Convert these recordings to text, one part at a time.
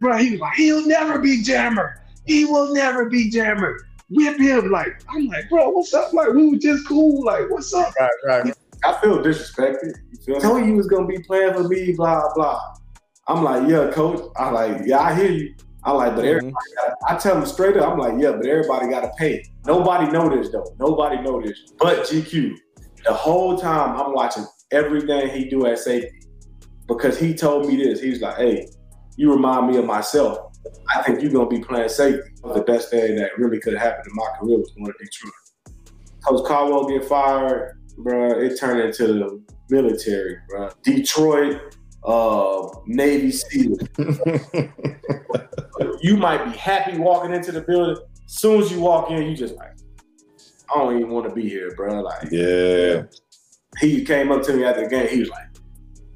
bro, he was like, he'll never be Jammer. He will never be Jammer. Whip him. Like, I'm like, bro, what's up? Like, we were just cool. Like, what's up? Right, right. I feel disrespected. You feel Told you was gonna be playing for me, blah blah. I'm like, yeah, coach. I like, yeah, I hear you. I like, but everybody. Mm-hmm. Gotta, I tell them straight up. I'm like, yeah, but everybody got to pay. Nobody know this though. Nobody know this. But GQ, the whole time I'm watching everything he do at safety because he told me this. He's like, hey, you remind me of myself. I think you're gonna be playing safety. The best thing that really could have happened in my career was going to Detroit. Coach Caldwell get fired, bro. It turned into the military, bro. Detroit, uh, Navy SEAL. you might be happy walking into the building. As soon as you walk in, you just like, I don't even want to be here, bro. Like, yeah. He came up to me after the game. He was like,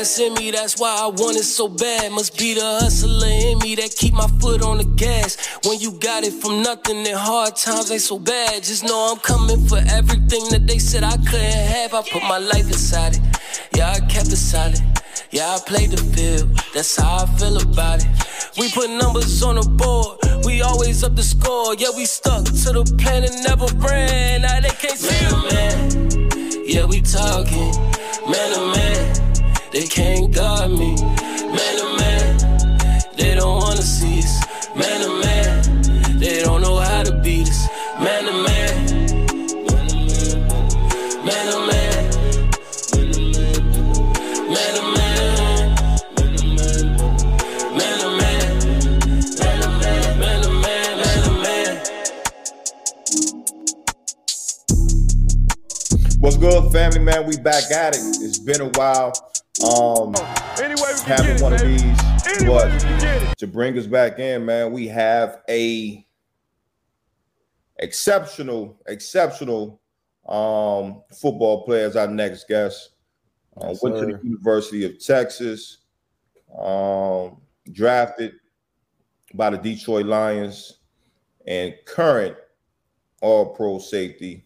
in me, that's why I want it so bad. Must be the hustler in me that keep my foot on the gas. When you got it from nothing and hard times ain't so bad. Just know I'm coming for everything that they said I couldn't have. I put my life inside it. Yeah, I kept it solid. Yeah, I played the field. That's how I feel about it. We put numbers on the board. We always up the score. Yeah, we stuck to the plan and never ran. Now they can't see man, Yeah, we talking man to man. They can't guard me. Man to man, they don't wanna see us. Man to man, they don't know how to beat us. Man to man. What's good, family man? We back at it. It's been a while. Um, anyway, we having it, one baby. of these, anyway, but to bring us back in, man, we have a exceptional, exceptional um football player as our next guest. Uh, Yes, went to the University of Texas, um, drafted by the Detroit Lions, and current All Pro safety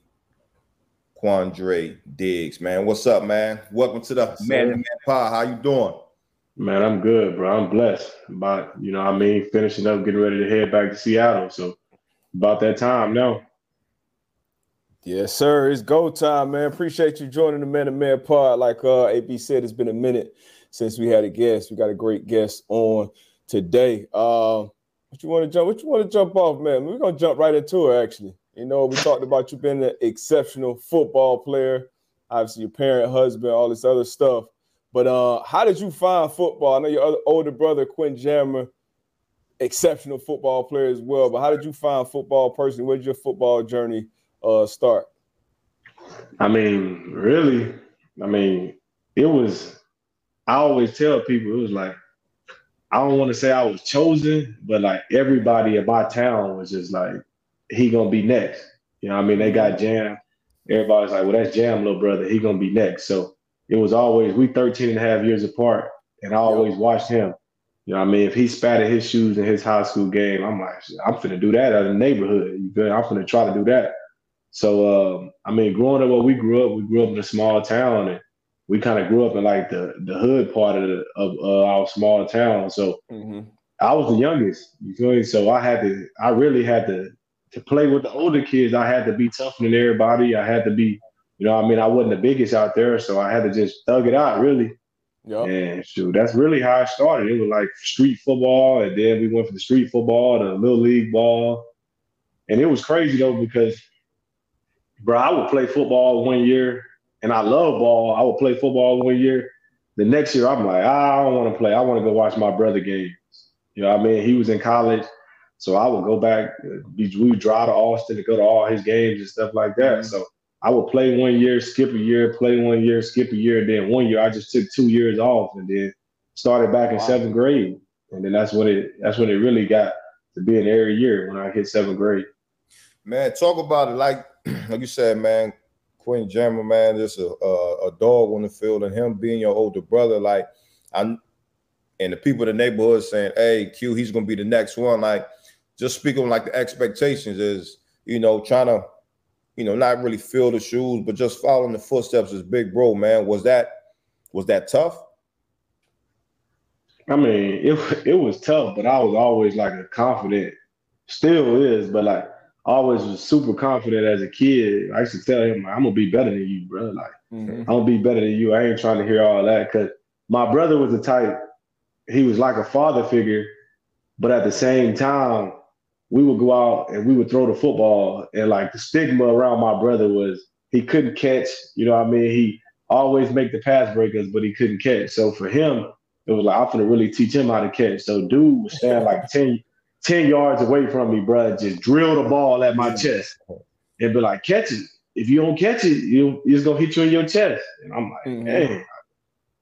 Quandre Diggs. Man, what's up, man? Welcome to the Yes, Man sir. to Man Pod. How you doing? Man, I'm good, bro. I'm blessed. About you know, what I mean, finishing up, getting ready to head back to Seattle. So about that time now. Yes, sir. It's go time, man. Appreciate you joining the Man to Man Pod. Like uh, AB said, it's been a minute since we had a guest. We got a great guest on today. Uh, what you want to jump? What you want to jump off, man? We're gonna jump right into it. Actually, you know, we talked about you being an exceptional football player. Obviously, your parent, husband, all this other stuff. But uh, how did you find football? I know your other, older brother, Quentin Jammer, exceptional football player as well. But how did you find football personally? Where did your football journey uh, start? I mean, really, I mean, it was I always tell people it was like I don't want to say I was chosen, but like everybody in my town was just like, he gonna be next. You know what I mean? They got Jam. Everybody's like, well, that's Jam, little brother. He gonna be next. So it was always we 13 and a half years apart, and I always watched him. You know what I mean? If he spatted his shoes in his high school game, I'm like, I'm finna do that out in the neighborhood. You feel? I'm finna try to do that. So um, I mean, growing up where we grew up, we grew up in a small town, and we kind of grew up in like the the hood part of the, of uh, our small town. So I was the youngest. You feel me? So I had to. I really had to to play with the older kids. I had to be tougher than everybody. I had to be. You know, I mean, I wasn't the biggest out there, so I had to just thug it out, really. Yep. And shoot, that's really how it started. It was like street football, and then we went from the street football to little league ball. And it was crazy though because, bro, I would play football one year, and I love ball. I would play football one year. The next year, I'm like, "Ah, I don't want to play. I want to go watch my brother games. You know what I mean? He was in college. So I would go back. We would drive to Austin to go to all his games and stuff like that. Mm-hmm. So I would play one year, skip a year, play one year, skip a year. And then one year I just took two years off and then started back in seventh grade. And then that's when it that's when it really got to be an every year when I hit seventh grade. Man, talk about it like like you said, man. Quentin Jammer, man, just a, a, a dog on the field, and him being your older brother, like I and the people in the neighborhood saying, "Hey, Q, he's gonna be the next one." Like, just speaking like the expectations is, you know, trying to, you know, not really fill the shoes, but just following the footsteps as big bro. Man, was that was that tough? I mean, it it was tough, but I was always like a confident, still is, but like always was super confident as a kid. I used to tell him, I'm gonna be better than you, bro. Like, mm-hmm. I'm gonna be better than you. I ain't trying to hear all that. Cause my brother was the type, he was like a father figure, but at the same time, we would go out and we would throw the football. And like the stigma around my brother was he couldn't catch, you know what I mean? He always make the pass breakers, but he couldn't catch. So for him, it was like I'm gonna really teach him how to catch. So dude was stand like 10, 10 yards away from me, bro, just drill the ball at my chest and be like, catch it. If you don't catch it, you it's gonna hit you in your chest. And I'm like, mm-hmm. hey.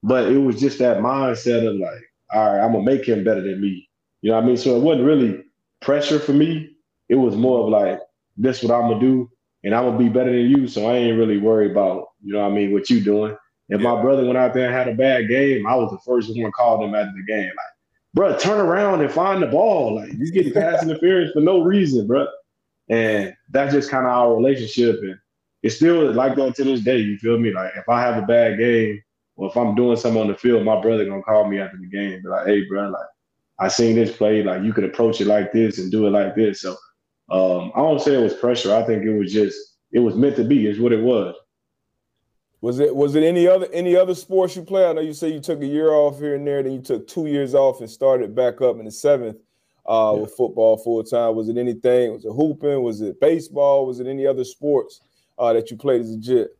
But it was just that mindset of like, all right, I'm gonna make him better than me. You know what I mean? So it wasn't really pressure for me. It was more of like, this what I'm gonna do, and I'm gonna be better than you. So I ain't really worried about, you know what I mean, what you doing. If yeah. my brother went out there and had a bad game, I was the first one called him after the game. Like, bro, turn around and find the ball. Like you getting pass interference for no reason, bro. And that's just kind of our relationship. And it's still like that to this day. You feel me? Like if I have a bad game or if I'm doing something on the field, my brother gonna call me after the game. Be like, hey, bro, like I seen this play. Like you could approach it like this and do it like this. So um, I don't say it was pressure. I think it was just it was meant to be. Is what it was. Was it was it any other any other sports you play? I know you say you took a year off here and there, then you took two years off and started back up in the seventh uh, yeah. with football full time. Was it anything? Was it hooping? Was it baseball? Was it any other sports uh, that you played as a jit?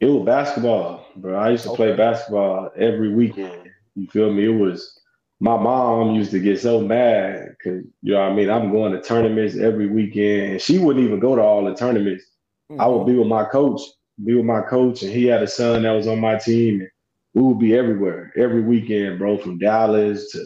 It was basketball, bro. I used to okay. play basketball every weekend. You feel me? It was my mom used to get so mad because you know I mean. I'm going to tournaments every weekend, and she wouldn't even go to all the tournaments. Mm-hmm. I would be with my coach be with my coach, and he had a son that was on my team. And we would be everywhere every weekend, bro, from Dallas to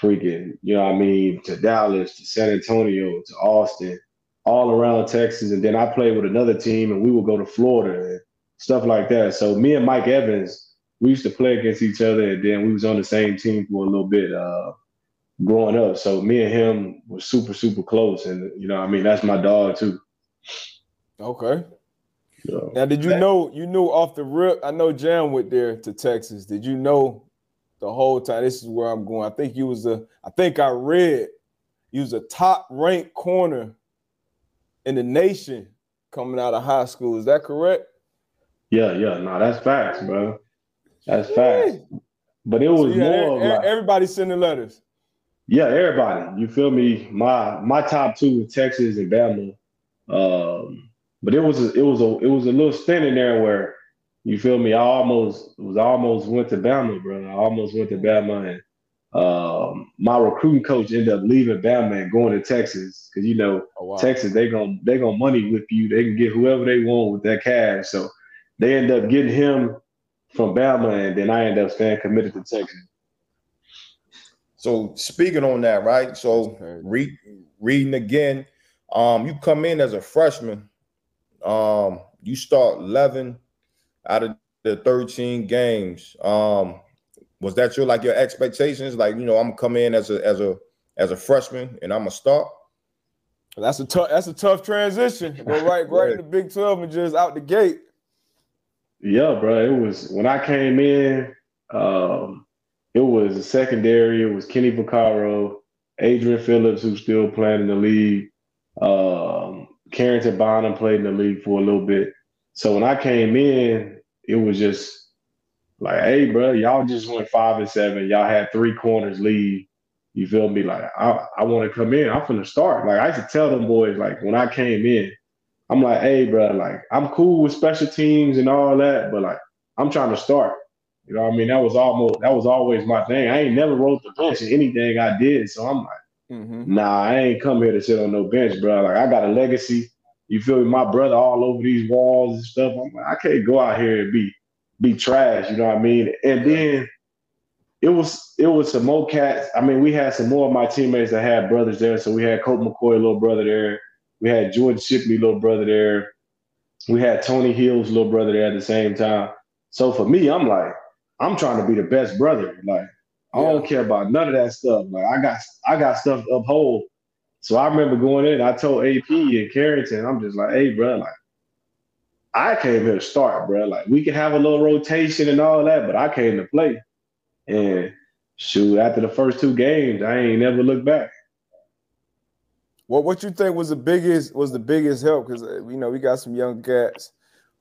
freaking, you know I mean, to Dallas to San Antonio to Austin, all around Texas. And then I played with another team, and we would go to Florida and stuff like that. So me and Mike Evans, we used to play against each other, and then we was on the same team for a little bit uh, growing up. So me and him was super, super close, and you know, I mean, that's my dog too. Okay. Now, did you know you knew off the rip? I know Jam went there to Texas. Did you know the whole time? This is where I'm going. I think you was a. I think I read you was a top ranked corner in the nation coming out of high school. Is that correct? Yeah, yeah. No, that's facts, bro. That's facts. But it was so more of like, everybody sending letters. Yeah, everybody. You feel me? My my top two Texas and Bama. Um, but it was a, it was a it was a little stint in there where you feel me. I almost was almost went to Bama, bro. I almost went to Bama, and um, my recruiting coach ended up leaving Bama and going to Texas because you know oh, wow. Texas they gonna they gonna money with you. They can get whoever they want with that cash. So they end up getting him from Bama, and then I end up staying committed to Texas. So speaking on that, right? So re- reading again, um, you come in as a freshman um, you start 11 out of the 13 games. Um, was that your like your expectations? Like, you know, I'm gonna come in as a as a as a freshman and I'm gonna start. That's a tough that's a tough transition. Go right right in the Big 12 and just out the gate. Yeah, bro. It was when I came in, um, it was a secondary, it was Kenny Vaccaro, Adrian Phillips, who's still playing in the league. Um, Carrington Byndom played in the league for a little bit. So when I came in, it was just like, hey, bro, y'all just went five and seven. Y'all had three corners lead. You feel me? Like, I, I want to come in. I'm the start. Like, I used to tell them boys, like, when I came in, I'm like, hey, bro, like, I'm cool with special teams and all that, but like, I'm trying to start. You know what I mean? That was almost that was always my thing. I ain't never wrote the bench in anything I did. So I'm like, Mm-hmm. Nah, I ain't come here to sit on no bench, bro. Like I got a legacy. You feel me? My brother all over these walls and stuff. I'm like, I can't go out here and be be trash. You know what I mean? And then it was it was some more cats. I mean, we had some more of my teammates that had brothers there. So we had Colt McCoy, little brother there. We had Jordan Shipley, little brother there. We had Tony Hill's little brother there at the same time. So for me, I'm like, I'm trying to be the best brother. Like, I don't care about none of that stuff. Like, I got I got stuff to uphold. So I remember going in. I told AP and Carrington, I'm just like, hey, bro, like, I came here to start, bro. Like, we can have a little rotation and all that, but I came to play. And shoot, after the first two games, I ain't never looked back. What what you think was the biggest was the biggest help? Because uh, you know we got some young cats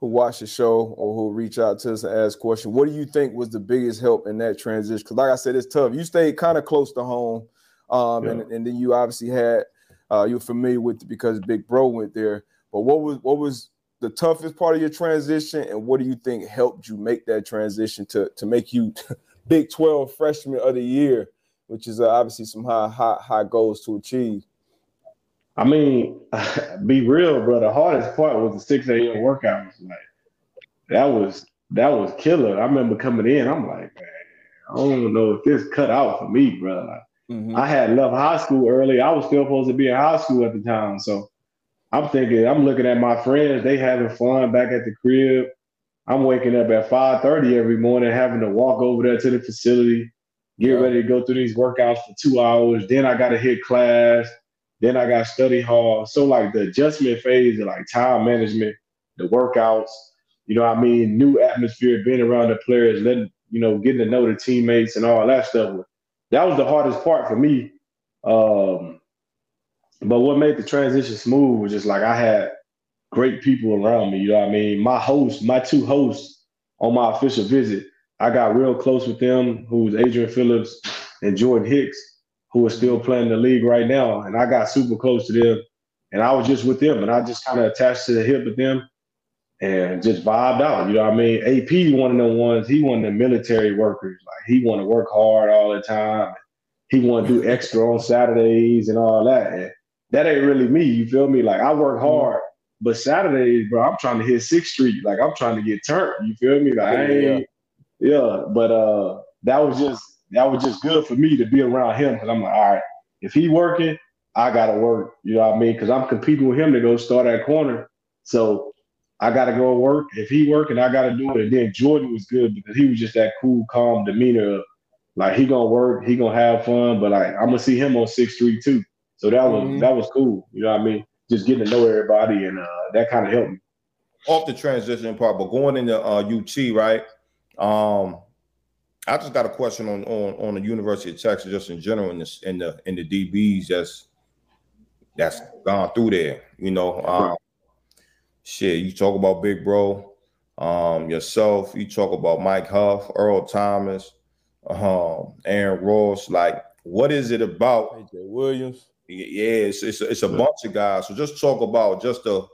who watch the show or who reach out to us and ask questions. What do you think was the biggest help in that transition? Because like I said, it's tough. You stayed kind of close to home, um, yeah. and and then you obviously had uh, you're familiar with it because Big Bro went there. But what was what was the toughest part of your transition, and what do you think helped you make that transition to to make you Big 12 freshman of the year, which is uh, obviously some high, high, high goals to achieve. I mean, be real, bro. The hardest part was the 6 a.m. workouts. Like that was that was killer. I remember coming in, I'm like, man, I don't know if this cut out for me, bro. Like, mm-hmm. I had left high school early. I was still supposed to be in high school at the time. So I'm thinking, I'm looking at my friends, they having fun back at the crib. I'm waking up at 5:30 every morning, having to walk over there to the facility, get ready to go through these workouts for two hours. Then I got to hit class. Then I got study hall. So like the adjustment phase like time management, the workouts, you know, I mean, new atmosphere, being around the players, letting you know, getting to know the teammates and all that stuff. That was the hardest part for me. Um, but what made the transition smooth was just like I had great people around me. You know what I mean? My host, my two hosts on my official visit, I got real close with them, who's Adrian Phillips and Jordan Hicks, who are still playing the league right now. And I got super close to them. And I was just with them and I just kind of attached to the hip with them and just vibed out. You know what I mean? AP, one of the ones, he one of the military workers. Like he want to work hard all the time. He want to do extra on Saturdays and all that. And that ain't really me. You feel me? Like I work hard but Saturdays, bro, I'm trying to hit Sixth Street. Like I'm trying to get turned. You feel me? Like I ain't, yeah. yeah. But uh, that was just that was just good for me to be around him because I'm like, all right, if he working, I gotta work. You know what I mean? Because I'm competing with him to go start at corner. So I gotta go work. If he working, I gotta do it. And then Jordan was good because he was just that cool, calm demeanor. Like he gonna work, he gonna have fun, but like I'm gonna see him on Sixth Street too. So that was mm-hmm. that was cool. You know what I mean? just getting to know everybody, and uh, that kind of helped me. Off the transition part, but going into uh, UT, right? Um, I just got a question on, on on the University of Texas, just in general, in this in the in the DBs that's that's gone through there. You know, um, shit. You talk about Big Bro, um, yourself. You talk about Mike Huff, Earl Thomas, um, Aaron Ross. Like, what is it about AJ Williams? Yeah, it's it's, it's a bunch of guys. So just talk about just the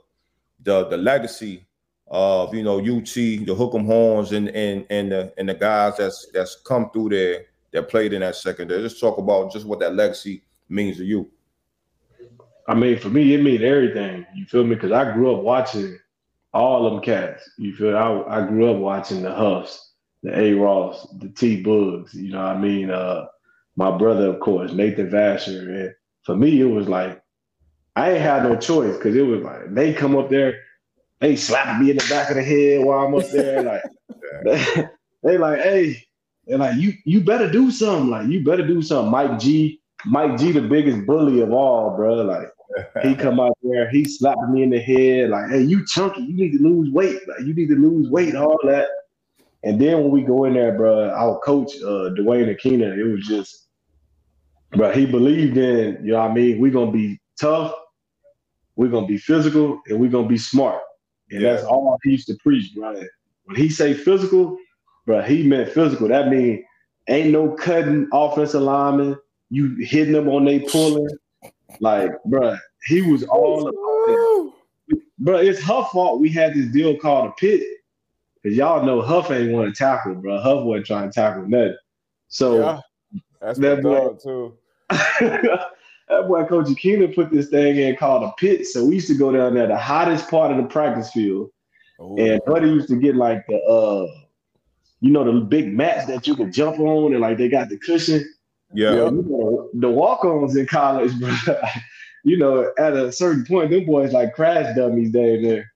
the the legacy of you know UT, the Hook'em Horns, and and and the and the guys that's that's come through there that played in that secondary. Just talk about just what that legacy means to you. I mean, for me, it means everything. You feel me? Because I grew up watching all them cats. You feel? I I grew up watching the Huffs, the A Ross, the T Bugs. You know what I mean? Uh, my brother, of course, Nathan Vasher, and for me, it was like I ain't had no choice because it was like they come up there, they slap me in the back of the head while I'm up there, like they, they like, hey, they're like, you you better do something, like you better do something. Mike G, Mike G, the biggest bully of all, bro. Like he come out there, he slapped me in the head, like, hey, you chunky, you need to lose weight, like you need to lose weight, all that. And then when we go in there, bro, our coach, uh, Duane Akina, it was just but he believed in, you know what I mean? We're gonna be tough, we're gonna be physical, and we're gonna be smart. And yeah. that's all he used to preach, bro. When he say physical, bro, he meant physical. That mean ain't no cutting offensive lineman. You hitting them on they pulling. Like, bro, he was all about it. Bro, it's Huff fault we had this deal called a pit. Cause y'all know Huff ain't want to tackle, bro. Huff wasn't trying to tackle nothing. So yeah. That's that boy, too. that boy Coach Akina put this thing in called a pit. So we used to go down there, the hottest part of the practice field. Ooh. And Buddy used to get like the uh you know the big mats that you can jump on and like they got the cushion. Yeah. You know, the walk-ons in college, bro. you know, at a certain point, them boys like crash dummies down there.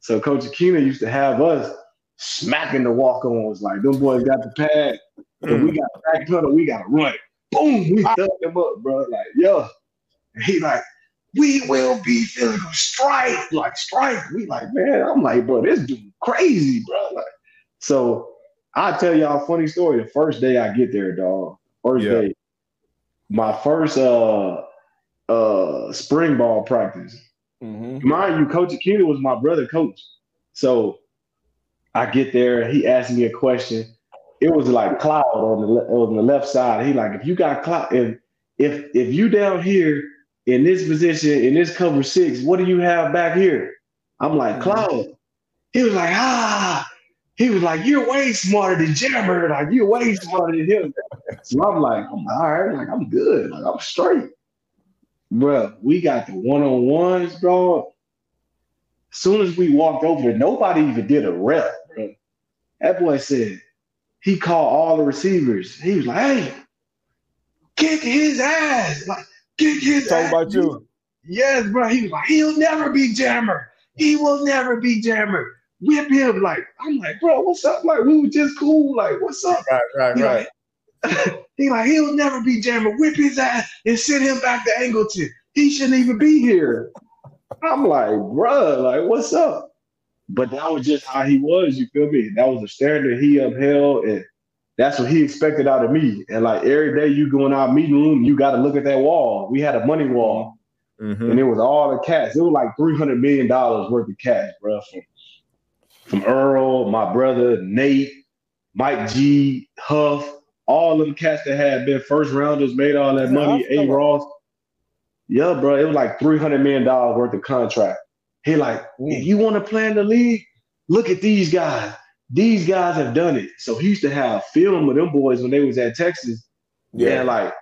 So Coach Akina used to have us smacking the walk-ons like them boys got the pad, and we got back pedal, we gotta run it. Boom, we stuck him up, bro. Like, yo. And he like, we will be physical strike, like strike. We like, man, I'm like, bro, this dude crazy, bro. Like, so I tell y'all a funny story. The first day I get there, dog. First yeah. day, my first uh uh spring ball practice. Mm-hmm. Mind you, Coach Akina was my brother coach. So I get there, he asked me a question. It was like cloud on the on the left side. He like, if you got cloud, if if if you down here in this position in this cover six, what do you have back here? I'm like, mm-hmm. cloud. He was like, ah. He was like, you're way smarter than Jammer. Like you're way smarter than him. So I'm like, I'm all right. Like I'm good. Like I'm straight bro, we got the one on ones, bro. As soon as we walked over there, nobody even did a rep, bro. That boy said he called all the receivers. He was like, "Hey, kick his ass! Like, kick his ass. Talk ass!" about you. Yes, bro. He was like, "He'll never be Jammer. He will never be Jammer." Whip him, like I'm like, bro, what's up? Like we were just cool. Like, what's up? Right, right, he right. Like, he like, he'll never be Jammer. Whip his ass and send him back to Angleton. He shouldn't even be here. I'm like, bro, like, what's up? But that was just how he was, you feel me? That was the standard he upheld, and that's what he expected out of me. And like every day you go in our meeting room, you got to look at that wall. We had a money wall, mm-hmm. and it was all the cash. It was like three hundred million dollars worth of cash, bro. From, from Earl, my brother Nate, Mike G, Huff, all them cats that had been first rounders made all that money. A Ross, yeah, bro, it was like three hundred million dollars worth of contract. He like, if you want to play in the league, look at these guys. These guys have done it. So he used to have film with them boys when they was at Texas. Yeah, and like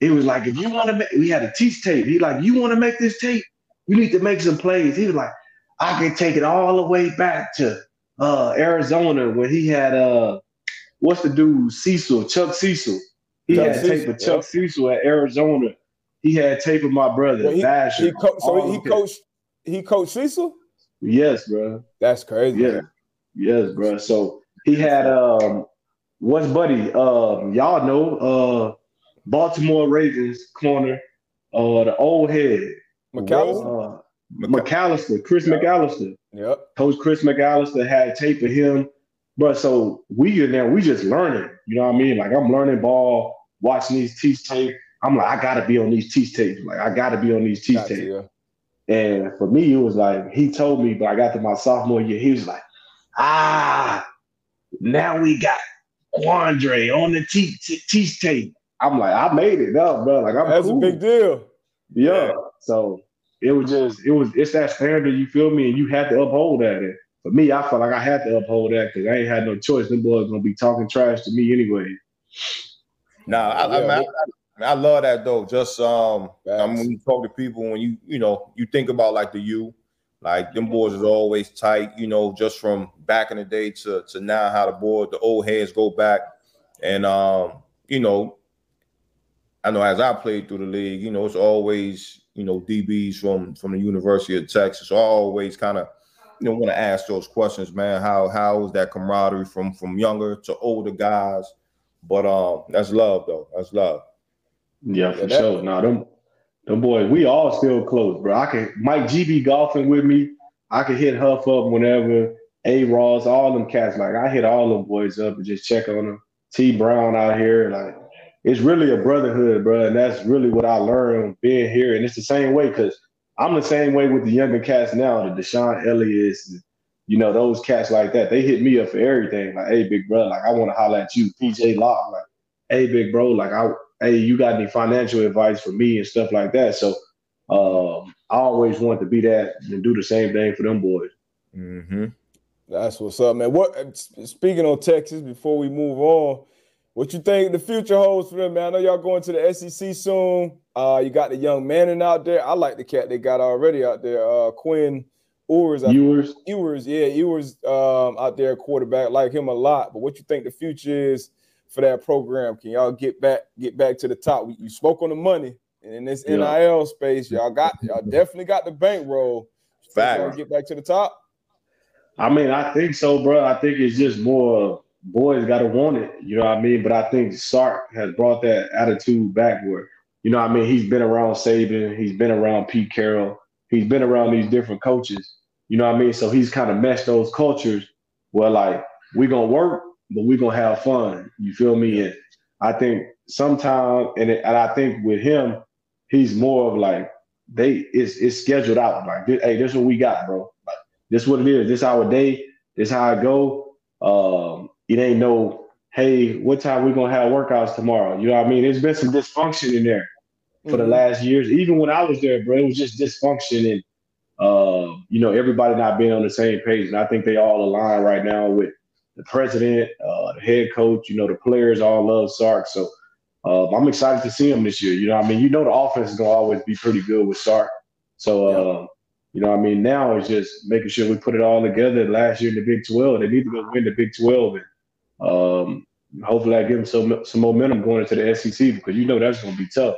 it was like if you want to make, we had a teach tape. He like, you want to make this tape, you need to make some plays. He was like, I can take it all the way back to uh, Arizona when he had uh what's the dude Cecil Chuck Cecil. He Chuck had Cecil, tape of Chuck. Cecil at Arizona. He had tape of my brother well, he, Vasher. He co- so he coached. He coached Cecil. Yes, bro. That's crazy. Yeah, yes, bro. So he had um, what's buddy? Um, y'all know uh, Baltimore Ravens corner, uh, the old head McAlister. Uh, McAlister, Chris yep. McAlister. Yep. Coach Chris McAlister had tape of him but so we in there, we just learning. You know what I mean? Like I'm learning ball, watching these teach tape. I'm like, I gotta be on these teach tapes. Like I gotta be on these teach tapes. Yeah. And for me, it was like he told me, but I got to my sophomore year, he was like, ah, now we got Quandre on the teach, teach tape. I'm like, I made it up, bro. Like I'm that's cool. a big deal. Yeah. yeah. So it was just, it was, it's that standard, you feel me? And you had to uphold that. And for me, I felt like I had to uphold that because I ain't had no choice. Them boys gonna be talking trash to me anyway. Nah, I, yeah, I, mean, I, I, love that though. Just um, I mean, when you talk to people, when you you know you think about like the you, like them boys is always tight. You know, just from back in the day to to now, how the board the old heads go back, and um, you know, I know as I played through the league, you know, it's always you know DBs from from the University of Texas. So I always kind of you know want to ask those questions, man. How how is that camaraderie from from younger to older guys? But um, that's love though. That's love. Yeah, for yeah, sure. Now them them boys, we all still close, bro. I can Mike G be golfing with me. I can hit Huff up whenever. A Ross, all them cats. Like I hit all them boys up and just check on them. T Brown out here, like it's really a brotherhood, bro. And that's really what I learned being here. And it's the same way because I'm the same way with the younger cats now, the DeShon Elliott's, you know, those cats like that. They hit me up for everything. Like, hey, big bro, like I want to holler at you, PJ Locke. Like, hey, big bro, like I, hey, you got any financial advice for me and stuff like that. So, um, I always want to be that and do the same thing for them boys. Mm-hmm. That's what's up, man. What speaking on Texas, before we move on, What you think the future holds for them, man? I know y'all going to the SEC soon. Uh, you got the young Manning out there. I like the cat they got already out there. Uh, Quinn Ewers. Ewers. Ewers, yeah, Ewers um, out there, quarterback. Like him a lot. But what you think the future is for that program? Can y'all get back get back to the top? You spoke on the money and in this yeah. NIL space. Y'all got y'all definitely got the bankroll. Fact. Get back to the top. I mean, I think so, bro. I think it's just more boys got to want it. You know what I mean? But I think Sark has brought that attitude back where, you know what I mean? He's been around Saban, he's been around Pete Carroll, he's been around these different coaches. You know what I mean? So he's kind of meshed those cultures where like we're gonna work, but we're gonna have fun. You feel me? And I think sometimes, and, and I think with him, he's more of like they it's it's scheduled out. Like, hey, this is what we got, bro. Like, this is what it is. This our day. This how I go. Um, it ain't no, hey, what time we gonna have workouts tomorrow? You know what I mean? There's been some dysfunction in there for mm-hmm. the last years. Even when I was there, bro, it was just dysfunction and uh, you know, everybody not being on the same page. And I think they all align right now with the president, uh, the head coach, you know, the players all love Sark. So uh, I'm excited to see him this year. You know, I mean, you know, the offense is gonna always be pretty good with Sark. So, uh, you know, I mean, now it's just making sure we put it all together. Last year in the Big 12, they need to go win the Big 12, and um, hopefully, I give them some some momentum going into the SEC because you know that's gonna be tough.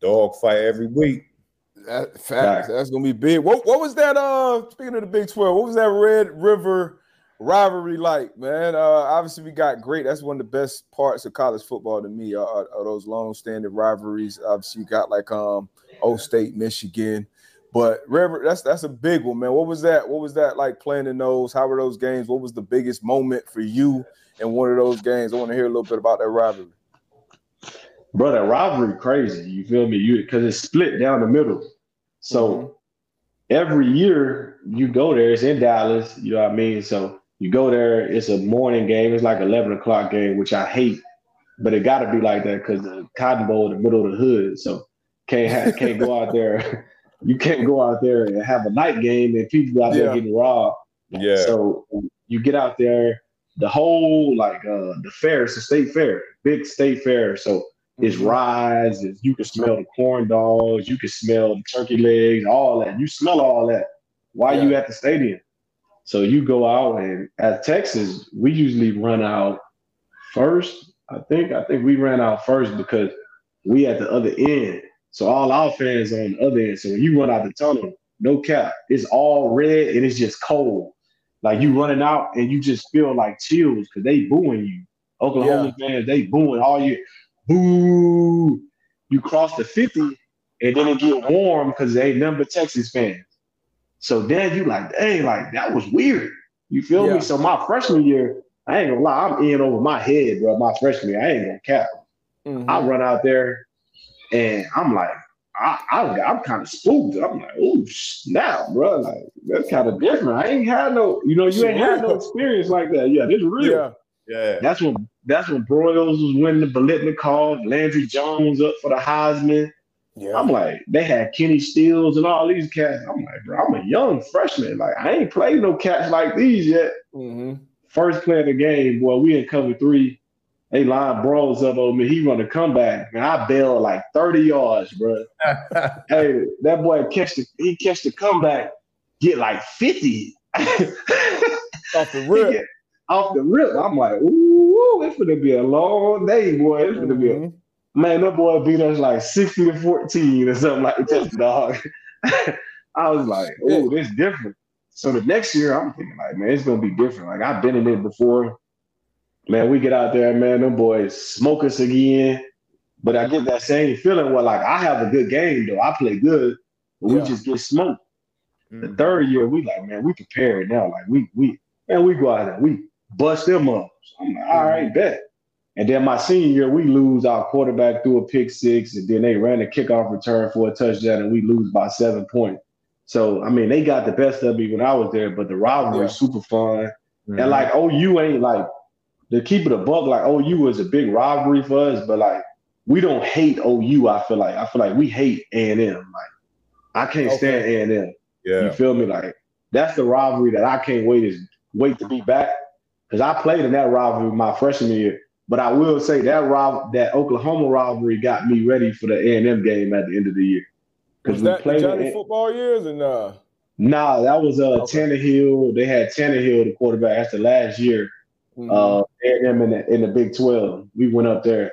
Dog fight every week. That fact, that's gonna be big. What what was that? Uh, speaking of the Big Twelve, what was that Red River rivalry like, man? Uh, obviously we got great. That's one of the best parts of college football to me. Are, are those long-standing rivalries? Obviously, you got like um, O State, Michigan, but River. That's that's a big one, man. What was that? What was that like playing in those? How were those games? What was the biggest moment for you in one of those games? I want to hear a little bit about that rivalry bro, that rivalry crazy. You feel me? You because it's split down the middle. So mm-hmm. every year you go there, it's in Dallas. You know what I mean? So you go there, it's a morning game. It's like eleven o'clock game, which I hate, but it got to be like that because the Cotton Bowl in the middle of the hood. So can't have, can't go out there. You can't go out there and have a night game and people out yeah. there getting robbed. Yeah. So you get out there, the whole like uh the fair, it's a state fair, big state fair. So it's mm-hmm. rides. It's, you can smell the corn dogs. You can smell the turkey legs. All that. You smell all that Why yeah. you at the stadium. So you go out and at Texas, we usually run out first. I think I think we ran out first because we at the other end. So all our fans on the other end. So when you run out the tunnel, no cap, it's all red and it's just cold. Like you running out and you just feel like chills because they booing you. Oklahoma yeah. fans, they booing all you boo. You cross the 50 and then it get warm because they ain't number Texas fans. So then you like, hey, like that was weird. You feel yeah. me? So my freshman year, I ain't gonna lie, I'm in over my head, bro. My freshman year, I ain't gonna cap. Mm-hmm. I run out there and I'm like, I, I am kind of spooked. I'm like, oh snap, bro. Like that's kind of different. I ain't had no, you know, you ain't had no experience like that. Yeah, this real. Yeah. Yeah. That's when that's when Broyles was winning the Biletnikoff, Landry Jones up for the Heisman. Yeah. I'm like, they had Kenny Stills and all these cats. I'm like, bro, I'm a young freshman. Like, I ain't played no cats like these yet. Mm-hmm. First play of the game, boy, we in cover three. They line Broyles up on me. He run a comeback. And I bailed like 30 yards, bro. hey, that boy catch the he catch the comeback, get like 50. Off the rip off the rip. I'm like, ooh, it's gonna be a long day, boy. It's gonna mm-hmm. be a mm-hmm. Man. That boy beat us like 60 to 14 or something like that, dog. I was like, oh, this different. So the next year, I'm thinking like, man, it's gonna be different. Like I've been in it before. Man, we get out there, man. Them boys smoke us again. But I get that same feeling where like I have a good game though. I play good, but yeah. we just get smoked. Mm-hmm. The third year, we like, man, we prepared now. Like we we and we go out there, we bust them up. So I'm like, all right, bet. And then my senior year, we lose our quarterback through a pick six, and then they ran a kickoff return for a touchdown, and we lose by seven points. So I mean, they got the best of me when I was there, but the rivalry yeah. was super fun. Mm-hmm. And like OU ain't like to keep it a buck, like OU was a big rivalry for us, but like we don't hate OU. I feel like I feel like we hate A and M. Like I can't okay. stand A and M. Yeah, you feel me? Like that's the rivalry that I can't wait is wait to be back because I played in that rivalry my freshman year. But I will say that rob that Oklahoma rivalry got me ready for the A and M game at the end of the year. Was that the Johnny football years or nah? Nah, that was uh okay. Tannehill. They had Tannehill, the quarterback. after last year. Mm-hmm. Uh, A and M in the in the Big Twelve. We went up there,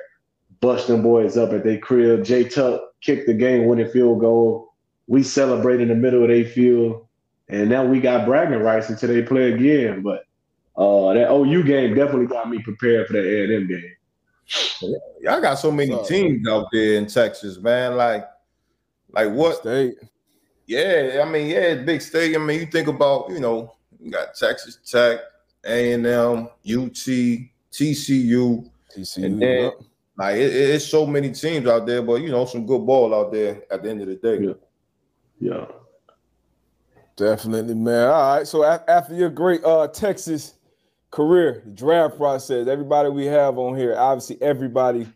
bust them boys up at their crib. Jay Tuck kicked the game winning field goal. We celebrated in the middle of their field, and now we got bragging rights until they play again. But uh, that OU game definitely got me prepared for that A and M game. Y'all got so many teams out there in Texas, man. Like, like what state? Yeah, I mean, yeah, big state. I mean, you think about, you know, you got Texas Tech, A and M, UT, TCU, TCU, and then yep. like it, it's so many teams out there, but you know, some good ball out there at the end of the day. Yeah. Yeah. Definitely, man. All right. So after your great uh, Texas career, draft process, everybody we have on here, obviously everybody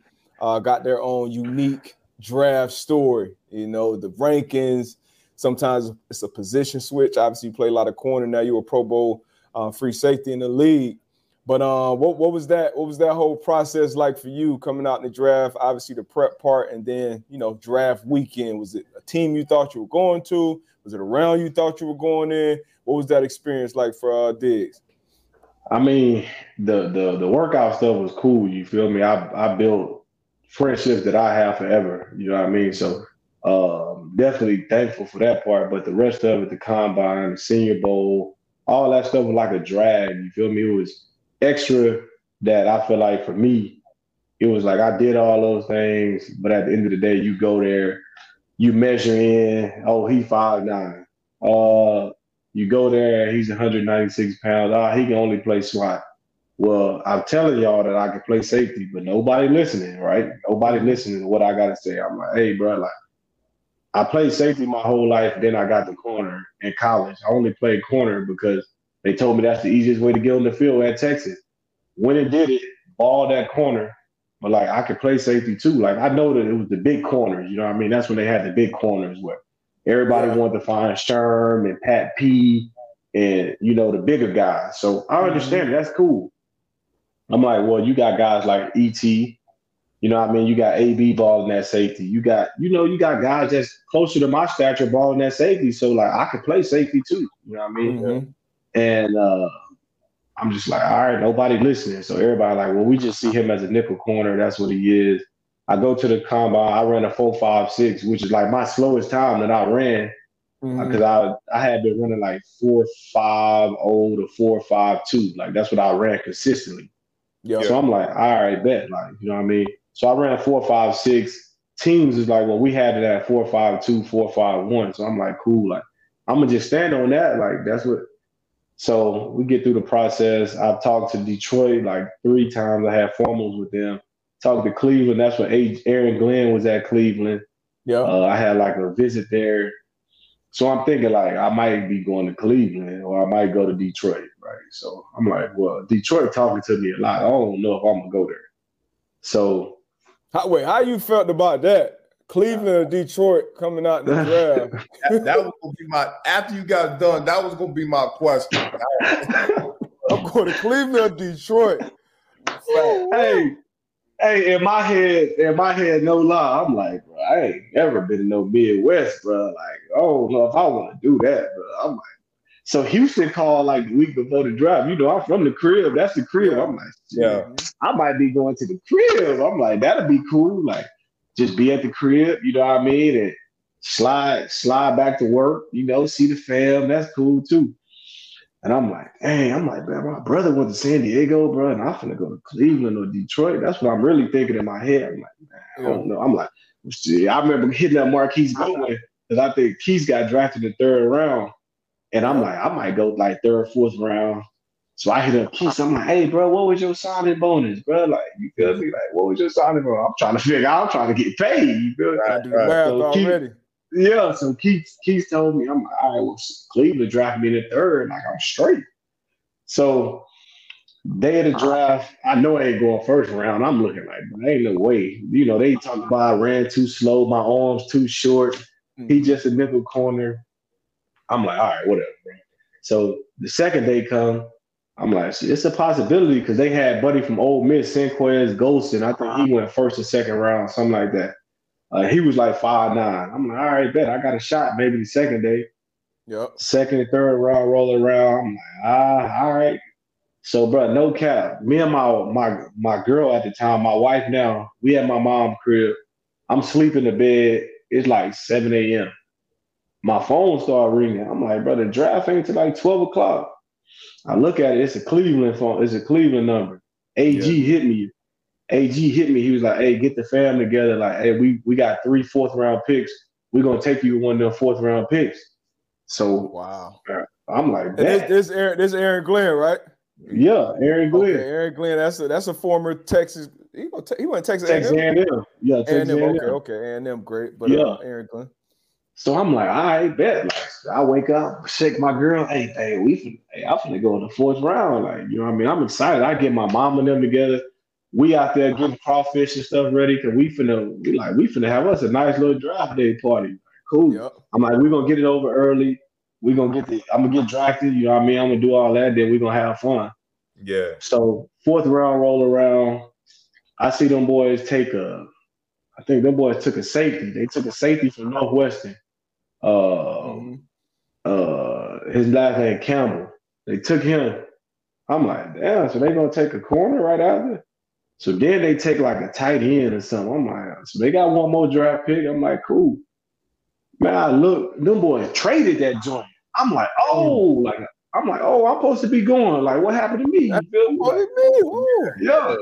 uh, got their own unique draft story. You know, the rankings. Sometimes it's a position switch. Obviously, you play a lot of corner. Now you're a Pro Bowl uh, free safety in the league. But uh, what what was that? What was that whole process like for you coming out in the draft? Obviously, the prep part, and then you know draft weekend. Was it a team you thought you were going to? Was it a round you thought you were going in? What was that experience like for uh, Diggs? I mean, the the the workout stuff was cool. You feel me? I I built friendships that I have forever. You know what I mean? So um, definitely thankful for that part. But the rest of it, the combine, the Senior Bowl, all that stuff was like a drag. You feel me? It was extra that I feel like for me, it was like I did all those things, but at the end of the day, you go there, you measure in. Oh, he five nine. Uh, you go there, he's 196 pounds. Ah, he can only play slot. Well, I'm telling y'all that I can play safety, but nobody listening, right? Nobody listening to what I gotta say. I'm like, hey, bro, like I played safety my whole life. Then I got the corner in college. I only played corner because they told me that's the easiest way to get on the field at Texas. When it did it, ball that corner, but like I could play safety too. Like I know that it was the big corners, you know what I mean? That's when they had the big corners where everybody wanted to find Sherm and Pat P and you know the bigger guys. So I understand mm-hmm. that's cool. I'm like, well, you got guys like ET, you know what I mean? You got AB balling that safety. You got, you know, you got guys that's closer to my stature balling that safety. So like I could play safety too. You know what I mean? Mm-hmm. And uh, I'm just like, all right, nobody listening. So everybody like, well, we just see him as a nickel corner. That's what he is. I go to the combine. I ran a four five six, which is like my slowest time that I ran because mm-hmm. I I had been running like four five oh to four five two. Like that's what I ran consistently. Yeah. So I'm like, all right, bet. Like you know what I mean. So I ran four five six. Teams is like, well, we had it at four five two, four five one. So I'm like, cool. Like I'm gonna just stand on that. Like that's what so we get through the process. I've talked to Detroit like three times. I had formals with them. Talked to Cleveland. That's when Aaron Glenn was at Cleveland. Yeah. Uh, I had like a visit there. So I'm thinking like I might be going to Cleveland or I might go to Detroit, right? So I'm like, well, Detroit talking to me a lot. I don't know if I'm gonna go there. So, how, wait, how you felt about that? Cleveland or Detroit coming out in the draft. that, that, was gonna be my after you got done. That was gonna be my question. I'm going to Cleveland or Detroit. hey, hey, in my head, in my head, no lie, I'm like, bro, I ain't never been in no Midwest, bro. Like, I don't know if I want to do that, bro. I'm like, so Houston called like the week before the draft. You know, I'm from the crib. That's the crib. I'm like, yeah, I might be going to the crib. I'm like, that'll be cool. Like, just be at the crib, you know what I mean? And slide, slide back to work, you know, see the fam. That's cool too. And I'm like, hey, I'm like, man, my brother went to San Diego, bro, and I'm gonna go to Cleveland or Detroit. That's what I'm really thinking in my head. I'm like, man, I don't know. I'm like, see, I remember hitting that Marquise Goodwin because I think Keith got drafted in the third round. And I'm like, I might go like third, fourth round. So I hit up Keith. I'm like, hey, bro, what was your signing bonus, bro? Like, you feel me? Like, what was your signing bonus? I'm trying to figure out, I'm trying to get paid. You feel me? I do right. math so already. Keith, yeah, so Keith, Keith told me, I'm right, well, Cleveland drafted me in the third. Like, I'm straight. So day of the draft, I know I ain't going first round. I'm looking like, ain't no way. You know, they talk about I ran too slow, my arms too short. Mm-hmm. He just a nickel corner. I'm like, all right, whatever, bro. So the second day come, I'm like, it's a possibility because they had buddy from Ole Miss, Senquez Golson. I think he went first or second round, something like that. Uh, he was like five nine. I'm like, all right, bet I got a shot maybe the second day. Yep. Second and third round, rolling around. I'm like, ah, all right. So, bro, no cap. Me and my my my girl at the time, my wife now, we at my mom's crib. I'm sleeping in bed. It's like 7 a.m. My phone started ringing. I'm like, bro, the draft ain't till like 12 o'clock. I look at it, it's a Cleveland phone, it's a Cleveland number. AG yeah. hit me. AG hit me. He was like, hey, get the fam together. Like, hey, we we got three fourth round picks. We're gonna take you one of them fourth round picks. So wow. I'm like, this, this Aaron, this Aaron Glenn, right? Yeah, Aaron Glenn. Okay, Aaron Glenn. That's a that's a former Texas. He went, he went Texas. Texas A&M. Yeah, Texas A&M. Okay, okay, A&M, great. But uh, yeah, uh, Aaron Glenn. So I'm like, all right, bet. Like, I wake up, shake my girl. Hey, hey, we, hey, I'm gonna go in the fourth round. Like, you know what I mean? I'm excited. I get my mom and them together. We out there getting crawfish and stuff ready because we finna, we like, we finna have us a nice little draft day party. Like, cool. Yep. I'm like, we're gonna get it over early. We're gonna get the, I'm gonna get drafted. You know what I mean? I'm gonna do all that. Then we're gonna have fun. Yeah. So fourth round roll around. I see them boys take a. I think them boys took a safety. They took a safety from Northwestern. Uh, mm-hmm. uh, his last name Campbell. They took him. I'm like, damn. So they gonna take a corner right after. So then they take like a tight end or something. I'm like, so they got one more draft pick. I'm like, cool. Man, I look, them boys traded that joint. I'm like, oh, like I'm like, oh, I'm supposed to be going. Like, what happened to me? You feel me? Like, me? Yeah.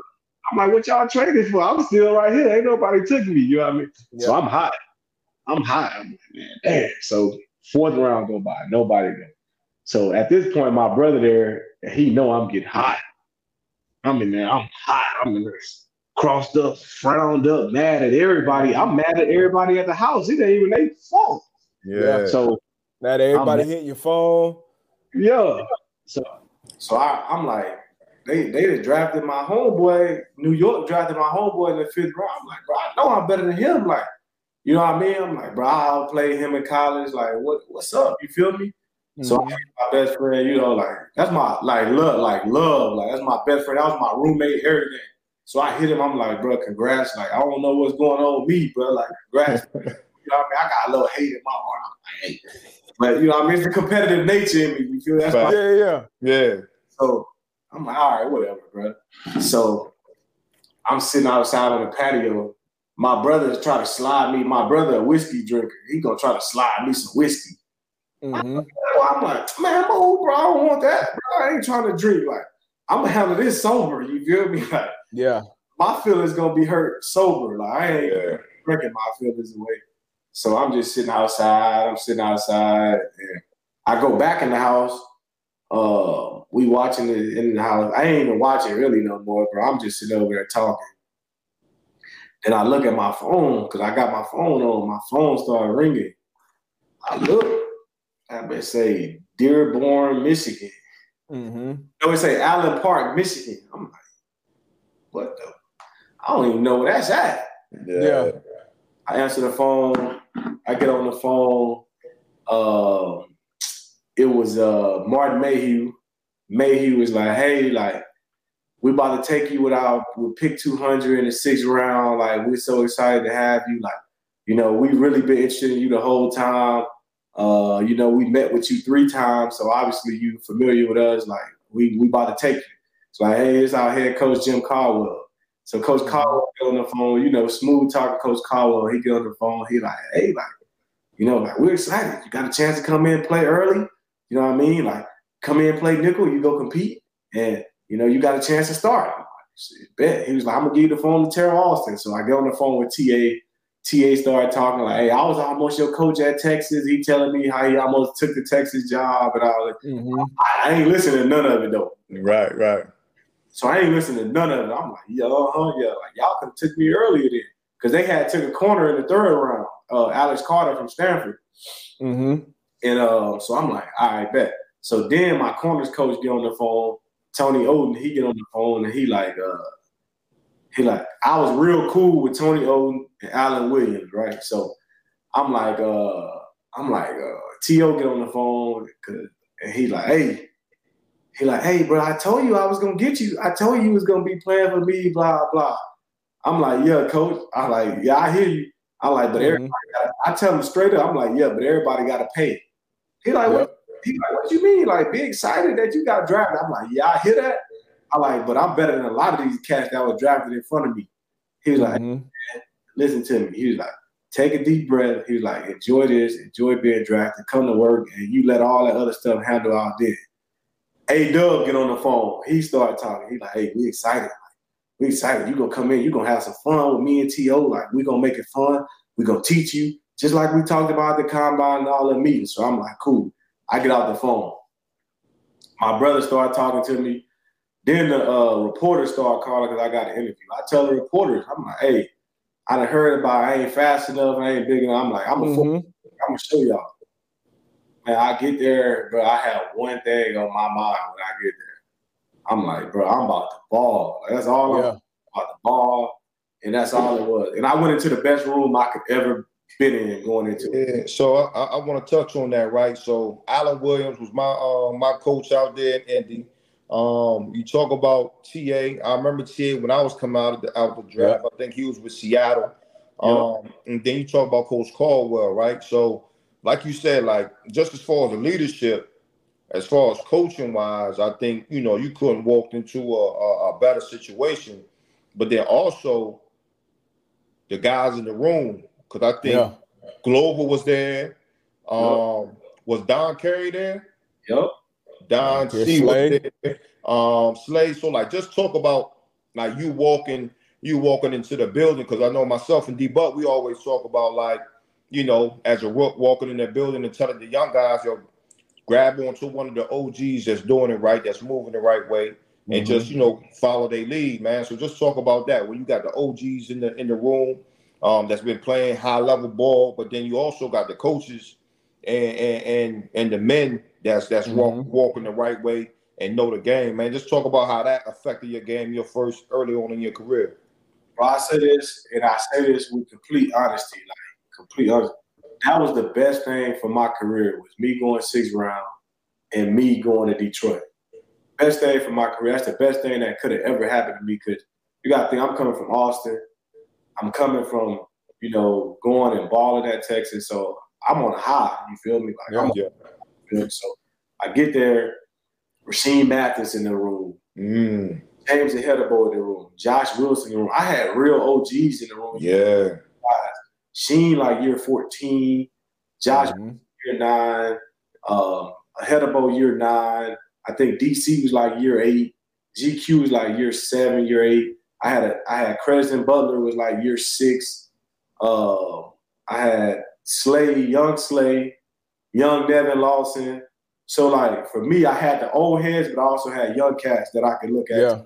I'm like, what y'all traded for? I'm still right here. Ain't nobody took me. You know what I mean? Yeah. So I'm hot. I'm hot. I'm like, man, damn. So fourth round go by, nobody go. So at this point, my brother there, he know I'm getting hot. I'm in there. I'm hot. I'm in there, crossed up, frowned up, mad at everybody. I'm mad at everybody at the house. It ain't even their fault. Yeah. So now everybody hit your phone. Yeah. So so I, I'm like, they they drafted my homeboy. New York drafted my homeboy in the fifth round. I'm like, bro, I know I'm better than him. Like, you know what I mean? I'm like, bro, I'll play him in college. Like, what what's up? You feel me? Mm-hmm. So I hit my best friend, you know, like that's my like love, like love, like that's my best friend. That was my roommate, everything. So I hit him. I'm like, bro, congrats. Like I don't know what's going on with me, bro. Like congrats. you know what I mean? I got a little hate in my heart. I'm like, hey. But you know, I mean, it's the competitive nature in me. You feel that's right. yeah, yeah, yeah. So I'm like, all right, whatever, bro. So I'm sitting outside on the patio. My brother is trying to slide me. My brother, a whiskey drinker, he gonna try to slide me some whiskey. Mm-hmm. I'm like, man, move, bro. I don't want that, bro. I ain't trying to drink. Like, I'm gonna handle this sober. You feel me? Like, yeah, my feelings gonna be hurt sober. Like, I ain't yeah. drinking my feelings away. So I'm just sitting outside. I'm sitting outside, and I go back in the house. Uh, we watching it in the house. I ain't even watching really no more, bro. I'm just sitting over there talking. Then I look at my phone because I got my phone on. My phone started ringing. I look. I better say Dearborn, Michigan. Mm-hmm. No, it say Allen Park, Michigan. I'm like, what the? I don't even know where that's at. Yeah. yeah. I answer the phone. I get on the phone. Uh, it was uh, Martin Mayhew. Mayhew was like, "Hey, like, we about to take you with our with pick 200 in the sixth round. Like, we're so excited to have you. Like, you know, we've really been interested in you the whole time. Uh, you know, we met with you three times, so obviously you familiar with us. Like, we we about to take you. So like, hey, it's our head coach Jim Caldwell. So Coach mm-hmm. Caldwell get on the phone, you know, smooth talking Coach Caldwell. He get on the phone. He like, hey, like, you know, like we're excited. You got a chance to come in and play early. You know what I mean? Like, come in, play nickel. You go compete, and you know you got a chance to start. Like, Bet he was like, I'm gonna give you the phone to Teryl Austin. So I get on the phone with TA. TA started talking like, "Hey, I was almost your coach at Texas. He telling me how he almost took the Texas job and all that. Mm-hmm. I, I ain't listening to none of it though. Right, right. So I ain't listening to none of it. I'm like, yeah, uh-huh, yeah. Like y'all could have took me earlier then. Because they had took a corner in the third round, uh, Alex Carter from Stanford. Mm-hmm. And uh, so I'm like, all right, bet. So then my corners coach get on the phone, Tony Oden, he get on the phone and he like, uh, he like, I was real cool with Tony Oden and Alan Williams, right? So I'm like, uh, I'm like, uh, T.O. get on the phone and he like, hey, He like, hey, bro, I told you I was gonna get you. I told you you was gonna be playing for me, blah blah. I'm like, yeah, coach. I like, yeah, I hear you. I like, but mm-hmm. everybody. Gotta, I tell him straight up. I'm like, yeah, but everybody got to pay. He like, yep. what? He like, what you mean? Like, be excited that you got drafted. I'm like, yeah, I hear that. I like, but I'm better than a lot of these cats that were drafted in front of me. He was like, mm-hmm. listen to me. He was like, take a deep breath. He was like, enjoy this, enjoy being drafted, come to work, and you let all that other stuff handle out there. Hey, Doug, get on the phone. He started talking. He like, hey, we excited. we excited. You gonna come in, you gonna have some fun with me and T.O. Like, we gonna make it fun. we gonna teach you. Just like we talked about the combine and all the meetings. So I'm like, cool. I get out the phone. My brother started talking to me. Then the uh, reporter started calling because I got an interview. I tell the reporters, I'm like, hey, I done heard about I ain't fast enough, I ain't big enough. I'm like, I'm mm-hmm. I'm gonna show y'all. Man, I get there, bro. I have one thing on my mind when I get there. I'm like, bro, I'm about to ball. That's all yeah. I'm about to ball, and that's all it was. And I went into the best room I could ever been in going into. Yeah. So I, I want to touch on that, right? So Alan Williams was my uh, my coach out there in Indy. Um, you talk about TA. I remember TA when I was coming out of the out of the draft. I think he was with Seattle. Um, and then you talk about Coach Caldwell, right? So, like you said, like just as far as the leadership, as far as coaching wise, I think you know you couldn't walk into a, a, a better situation. But then also the guys in the room, because I think yeah. Glover was there. Um, yep. was Don Carey there? Yep. Don C was there. Um, Slay. So like, just talk about like you walking, you walking into the building because I know myself and D Buck, we always talk about like, you know, as a rook walking in that building and telling the young guys, yo, grab onto one of the OGs that's doing it right, that's moving the right way, and mm-hmm. just you know follow their lead, man. So just talk about that when you got the OGs in the in the room um, that's been playing high level ball, but then you also got the coaches and and and, and the men that's that's mm-hmm. walk, walking the right way and know the game, man. Just talk about how that affected your game, your first early on in your career. Bro, I say this, and I say this with complete honesty, like complete honesty. That was the best thing for my career was me going six round and me going to Detroit. Best thing for my career. That's the best thing that could have ever happened to me. Cause you got to think I'm coming from Austin. I'm coming from you know going and balling at Texas, so I'm on a high. You feel me? Like yeah, yeah. So I get there Rashean Mathis in the room. Mm. James Ihedigbo in the room. Josh Wilson in the room. I had real OGs in the room. Yeah. Sheen like year 14. Josh mm-hmm. year nine. Um, Ihedigbo year nine. I think DC was like year eight. GQ was like year seven, year eight. I had a I had Crezdon Butler was like year six. Uh, I had Slay, young Slay, young Nevin Lawson, so like for me, I had the old heads, but I also had young cats that I could look at yeah.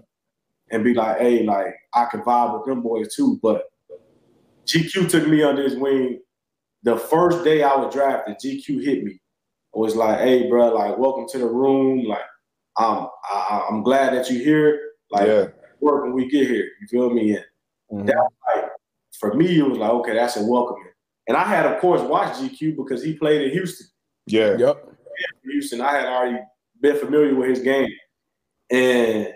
and be like, hey, like I could vibe with them boys too. But GQ took me under his wing. The first day I was drafted, GQ hit me. It was like, hey, bro, like welcome to the room. Like I'm I, am glad that you're here. Like yeah. work when we get here. You feel me? And mm-hmm. that like for me, it was like, okay, that's a welcoming. And I had, of course, watched GQ because he played in Houston. Yeah. Yep. Houston, I had already been familiar with his game. And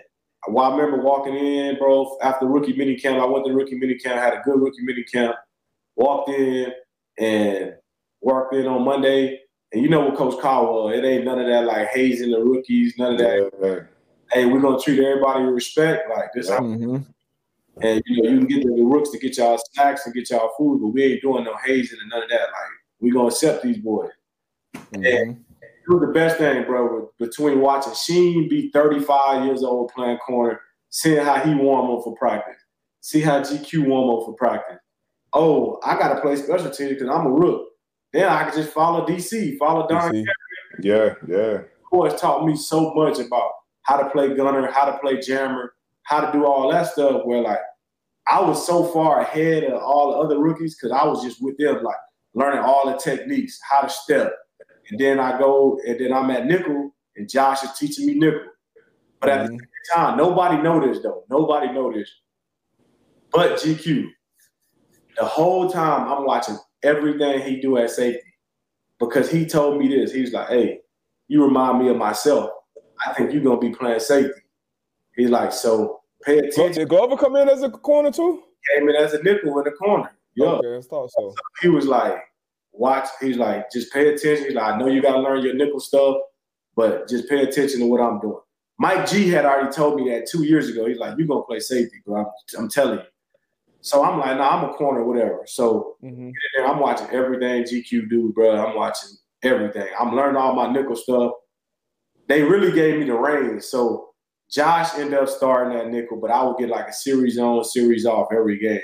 while I remember walking in, bro, after rookie mini camp, I went to rookie mini camp, had a good rookie mini camp, walked in and worked in on Monday. And you know what Coach Caldwell, it ain't none of that like hazing the rookies, none of that. Yeah, hey, we're gonna treat everybody with respect. Like this mm-hmm. And you know, you can get the, the rooks to get y'all snacks and get y'all food, but we ain't doing no hazing and none of that. Like we gonna accept these boys. Mm-hmm. And it was the best thing, bro, between watching Sheen be 35 years old playing corner, seeing how he warm up for practice, see how GQ warm up for practice. Oh, I got to play special teams because I'm a rook. Then I can just follow DC, follow Don. DC. Yeah, yeah. Boys taught me so much about how to play gunner, how to play jammer, how to do all that stuff. Where like I was so far ahead of all the other rookies because I was just with them, like learning all the techniques, how to step, and then I go, and then I'm at nickel, and Josh is teaching me nickel. But at mm-hmm. the same time, nobody know this though. Nobody know this. But GQ, the whole time I'm watching everything he do at safety because he told me this. He's like, "Hey, you remind me of myself. I think you're gonna be playing safety. He's like, so pay attention. Did Glover come in as a corner too? Came in as a nickel in the corner. Yeah. Okay, I thought so. He was like, watch. He's like, just pay attention. He's like, I know you gotta learn your nickel stuff, but just pay attention to what I'm doing. Mike G had already told me that two years ago. He's like, you're gonna play safety, bro. I'm, I'm telling you. So I'm like, nah, I'm a corner, whatever. So Mm-hmm. I'm watching everything GQ do, bro. I'm watching everything. I'm learning all my nickel stuff. They really gave me the reins. So Josh ended up starting that nickel, but I would get like a series on, series off every game.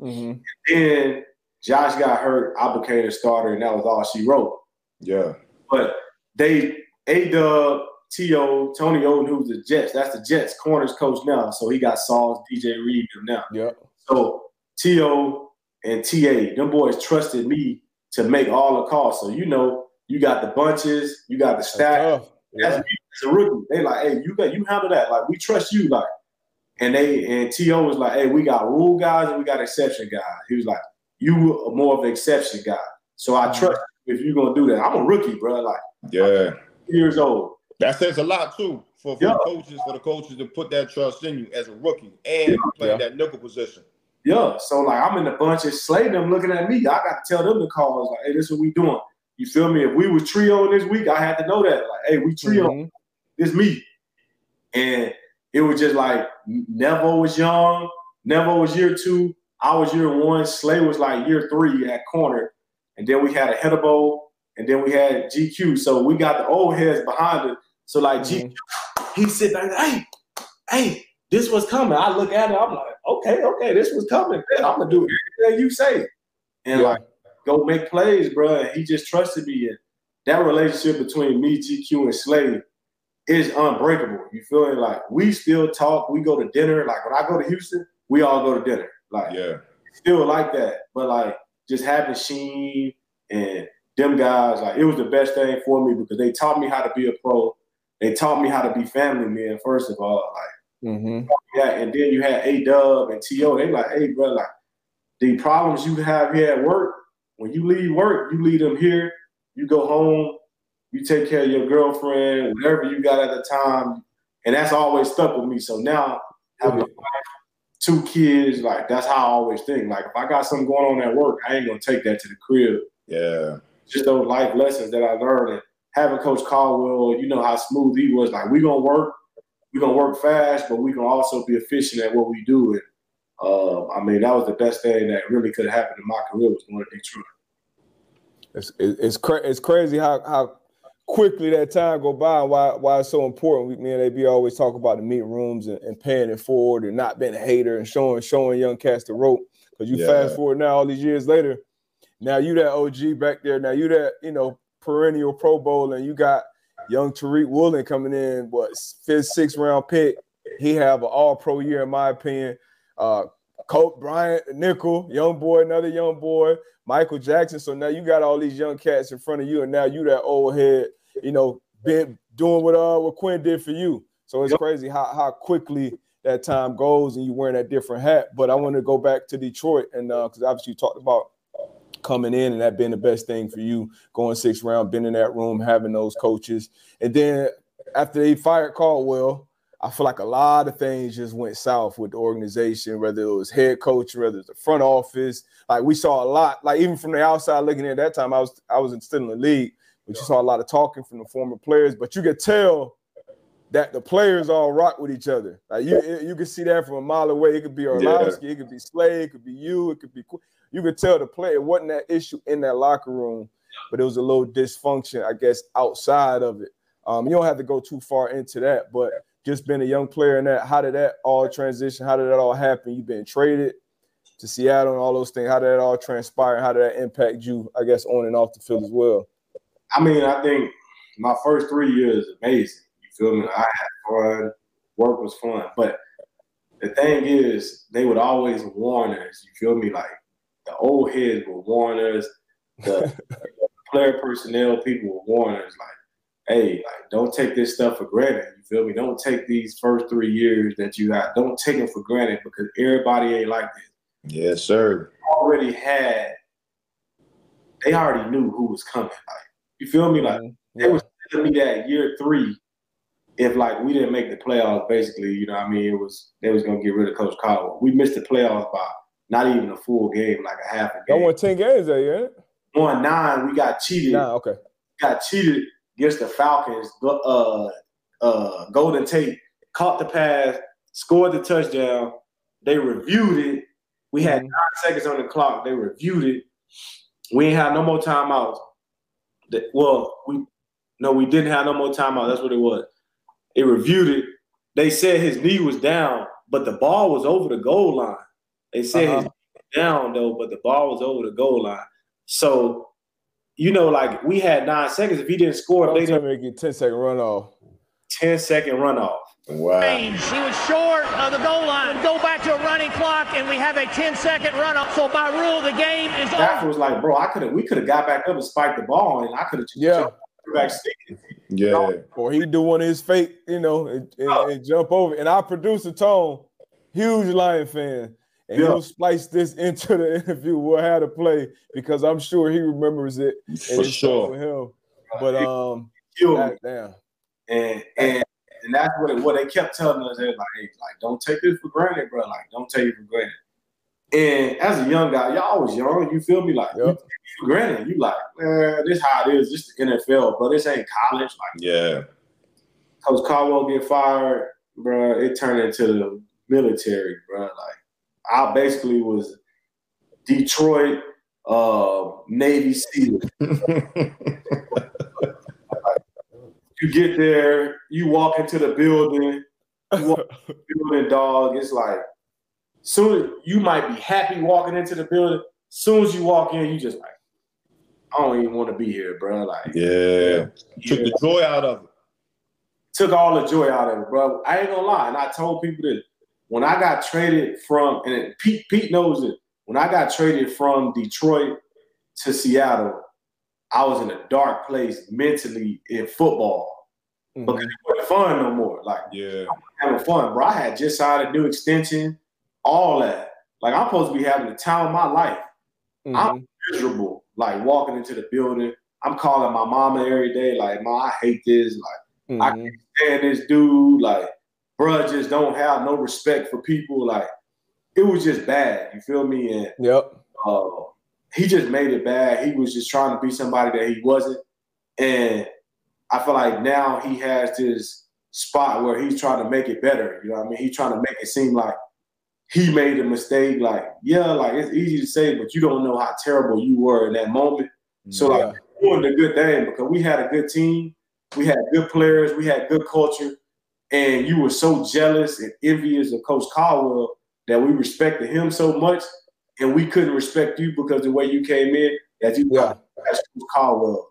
Mm-hmm. Then Josh got hurt. I became a starter, and that was all she wrote. Yeah. But they A Dub, T.O., Tony Oden, who's the Jets. That's the Jets corners coach now. So he got Sauce, DJ Reed, them now. Yep. So T.O. and T.A., them boys trusted me to make all the calls. So you know, you got the bunches, you got the stack. Tough. That's Yeah. me as a rookie. They like, hey, you got you handle that. Like we trust you. Like, and they and To was like, hey, we got rule guys and we got exception guys. He was like, you are more of an exception guy. So I trust you if you're gonna do that. I'm a rookie, bro. Like Yeah. years old. That says a lot too for, for Yeah. coaches, for the coaches to put that trust in you as a rookie and playing that nickel position. Yeah. So like I'm in the bunches, Slay them looking at me. I got to tell them the calls. Like, hey, this is what we doing. You feel me? If we was trio this week, I had to know that. Like, hey, we trio. Mhm. This me. And it was just like Nevo was young. Nevo was year two. I was year one. Slay was like year three at corner. And then we had Ihedigbo. And then we had GQ. So we got the old heads behind it. So like Mhm. GQ, he sit back, hey, hey, this was coming. I look at it, I'm like, okay, okay, this was coming. Man, I'm gonna do everything you say. And Yeah. like go make plays, bro. And he just trusted me. And that relationship between me, GQ, and Slay is unbreakable. You feel me? Like we still talk. We go to dinner. Like when I go to Houston, we all go to dinner. Like Yeah. still like that. But like just having Sheen and them guys, like it was the best thing for me because they taught me how to be a pro. They taught me how to be family man, first of all. Like Mhm. yeah, and then you had A Dub and T.O. They like, hey, bro, like the problems you have here at work, when you leave work, you leave them here, you go home, you take care of your girlfriend, whatever you got at the time. And that's always stuck with me. So now having a wife, two kids, like that's how I always think. Like if I got something going on at work, I ain't gonna take that to the crib. Yeah. Just those life lessons that I learned and having Coach Caldwell, you know how smooth he was. Like we gonna work, we gonna work fast, but we can also be efficient at what we do. And uh, I mean, that was the best thing that really could have happened in my career was going to Detroit. It's it- it's cra- it's crazy how how quickly that time go by and why why it's so important. We, me and AB always talk about the meeting rooms and, and paying it forward and not being a hater and showing showing young cats the rope. Because you Yeah. fast forward now all these years later, now you that OG back there. Now you that you know perennial Pro Bowl and you got young Tariq Woolen coming in, what fifth sixth round pick. He have an All Pro year in my opinion. Uh, Coby Bryant, Nickel, young boy, another young boy. Michael Jackson. So now you got all these young cats in front of you, and now you that old head, you know, been doing what uh what Quin did for you. So it's Yep. crazy how how quickly that time goes and you wearing that different hat. But I want to go back to Detroit and uh because obviously you talked about coming in and that being the best thing for you, going sixth round, being in that room, having those coaches. And then after they fired Caldwell, I feel like a lot of things just went south with the organization, whether it was head coach, whether it's the front office. Like we saw a lot, like even from the outside looking in at that time, I was I was still in the league, but you saw a lot of talking from the former players. But you could tell that the players all rock with each other. Like you you could see that from a mile away. It could be Orlovsky, it could be Slay, it could be you, it could be you could tell the player it wasn't that issue in that locker room, but it was a little dysfunction, I guess, outside of it. Um, you don't have to go too far into that, but just being a young player in that, how did that all transition? How did that all happen? You've been traded to Seattle and all those things. How did that all transpire? How did that impact you, I guess, on and off the field as well? I mean, I think my first three years amazing. You feel me? I had fun. Work was fun. But the thing is, they would always warn us. You feel me? Like the old heads would warn us. The player personnel people would warn us. Like, hey, like don't take this stuff for granted. You feel me? Don't take these first three years that you got. Don't take them for granted because everybody ain't like this. Yes, sir. Already had. They already knew who was coming. Like, you feel me? Like. They Yeah. was telling me that year three, if like we didn't make the playoffs, basically, you know, what I mean, it was they was gonna get rid of Coach Caldwell. We missed the playoffs by not even a full game, like a half a game. won ten games that year. Won nine, we got cheated. Nah, okay. Got cheated against the Falcons. Uh, uh, Golden Tate caught the pass, scored the touchdown. They reviewed it. We had Mhm. nine seconds on the clock. They reviewed it. We ain't had no more timeouts. The- Well, we no, we didn't have no more timeouts. That's what it was. They reviewed it. They said his knee was down, but the ball was over the goal line. They said his Uh-huh. knee was down though, but the ball was over the goal line. So, you know, like we had nine seconds. If he didn't score, Don't they tell did me to get 10 second runoff. 10 second runoff. Wow. He was short of the goal line. Go back to a running clock, and we have a 10 second runoff. So by rule, the game is Stafford over. was like, bro, I could have we could have got back up and spiked the ball, and I could have Yeah. jumped back stick. Yeah. Or he do one of his fake, you know, and, and, and jump over. And our producer Tone, huge Lion fan, and Yeah. he'll splice this into the interview. We'll have to play because I'm sure he remembers it. For sure. for him. But um, Killed me. And and and that's what what they kept telling us. They was like, hey, like don't take this for granted, bro. Like don't take it for granted. And as a young guy, y'all was young. You feel me? Like you Yep. for granted. You like, man, this how it is. This the NFL, but this ain't college. Like Yeah. Coach Caldwell get fired, bro. It turned into the military, bro. Like I basically was Detroit uh, Navy SEAL. you get there, you walk into the building, you walk into the building, dog. It's like soon you might be happy walking into the building. Soon as you walk in, you just like, I don't even want to be here, bro. Like, yeah. Took the joy out of it. took all the joy out of it, bro. I ain't gonna lie, and I told people this when I got traded from, and Pete Pete knows it. When I got traded from Detroit to Seattle, I was in a dark place mentally in football Mhm. because it wasn't fun no more. Like Yeah. having fun, bro. I had just signed a new extension, all that. Like I'm supposed to be having the time of my life. Mhm. I'm miserable, like walking into the building. I'm calling my mama every day, like, "Ma, I hate this." Like, I Mhm. and this dude, like, bro, just don't have no respect for people. Like, it was just bad. You feel me? And Yep. uh, he just made it bad. He was just trying to be somebody that he wasn't. And I feel like now he has this spot where he's trying to make it better. You know what I mean? He's trying to make it seem like he made a mistake. Like, yeah, like it's easy to say, but you don't know how terrible you were in that moment. So, like, doing the good thing because we had a good team, we had good players, we had good culture, and you were so jealous and envious of Coach Caldwell that we respected him so much, and we couldn't respect you because the way you came in that you Yeah. Caldwell.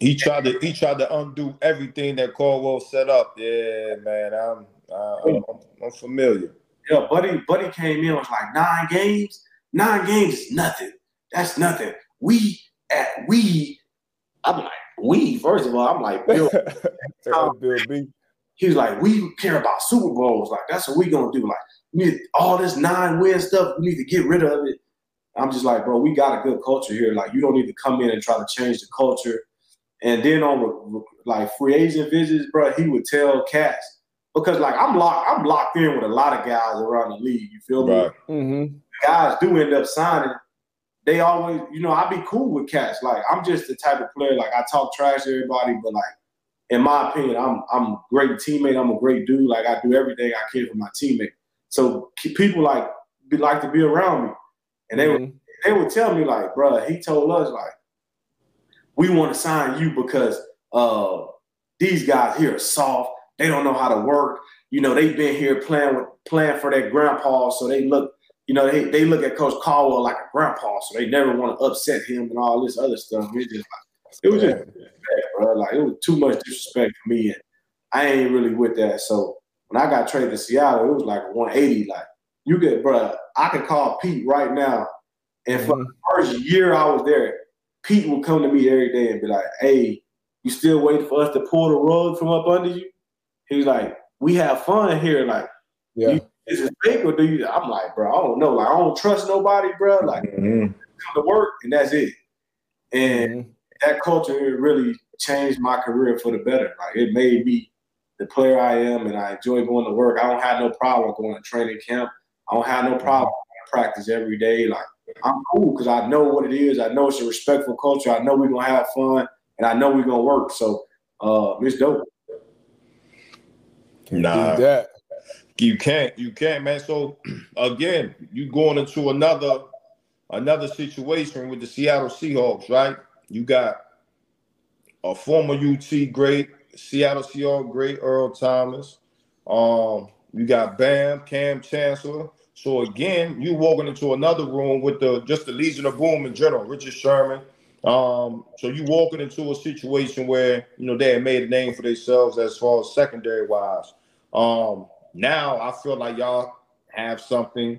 He tried to he tried to undo everything that Caldwell set up. Yeah, man. I'm I'm, I'm familiar. Yeah, Buddy, Buddy came in was like nine games. Nine games is nothing. That's nothing. We at we, I'm like we. First of all, I'm like Bill. Bill B. He's like, we care about Super Bowls. Like, that's what we gonna do. Like, need all this nine win stuff. We need to get rid of it. I'm just like, bro, we got a good culture here. Like, you don't need to come in and try to change the culture. And then on like free agent visits, bro, he would tell cats because like I'm locked, I'm locked in with a lot of guys around the league. You feel me? Mm-hmm. guys do end up signing, they always, you know, I'd be cool with cats. Like I'm just the type of player, like I talk trash to everybody, but like in my opinion, I'm I'm a great teammate. I'm a great dude. Like I do everything I can for my teammate. So people like be like to be around me, and they would Mhm. they would tell me like, bruh, he told us like, we want to sign you because uh these guys here are soft. They don't know how to work. You know, they've been here playing with playing for their grandpa, so they look, you know, they, they look at Coach Caldwell like a grandpa, so they never want to upset him and all this other stuff. It just like it was just bad, bro. Like it was too much disrespect for me, and I ain't really with that. So when I got traded to Seattle, it was like 180. Like you get, bro, I could call Pete right now, and for the first year I was there, Pete would come to me every day and be like, "Hey, you still waiting for us to pull the rug from up under you?" He's like, "We have fun here. Like, Yeah. is it fake or do you?" I'm like, "Bro, I don't know. Like, I don't trust nobody, bro. Like, Mhm. come to work and that's it." And Mhm. that culture it really changed my career for the better. Like, it made me the player I am, and I enjoy going to work. I don't have no problem going to training camp. I don't have no problem practice every day. Like I'm cool because I know what it is. I know it's a respectful culture. I know we're gonna have fun, and I know we're gonna work. So uh, it's dope. Nah, that. you can't. You can't, man. So again, you going into another another situation with the Seattle Seahawks, right? You got a former UT great, Seattle Seahawks great, Earl Thomas. Um, you got Bam, Kam Chancellor. So again, you walking into another room with the just the Legion of Boom in general, Richard Sherman. Um, so you walking into a situation where you know they had made a name for themselves as far as secondary wise. Um, now I feel like y'all have something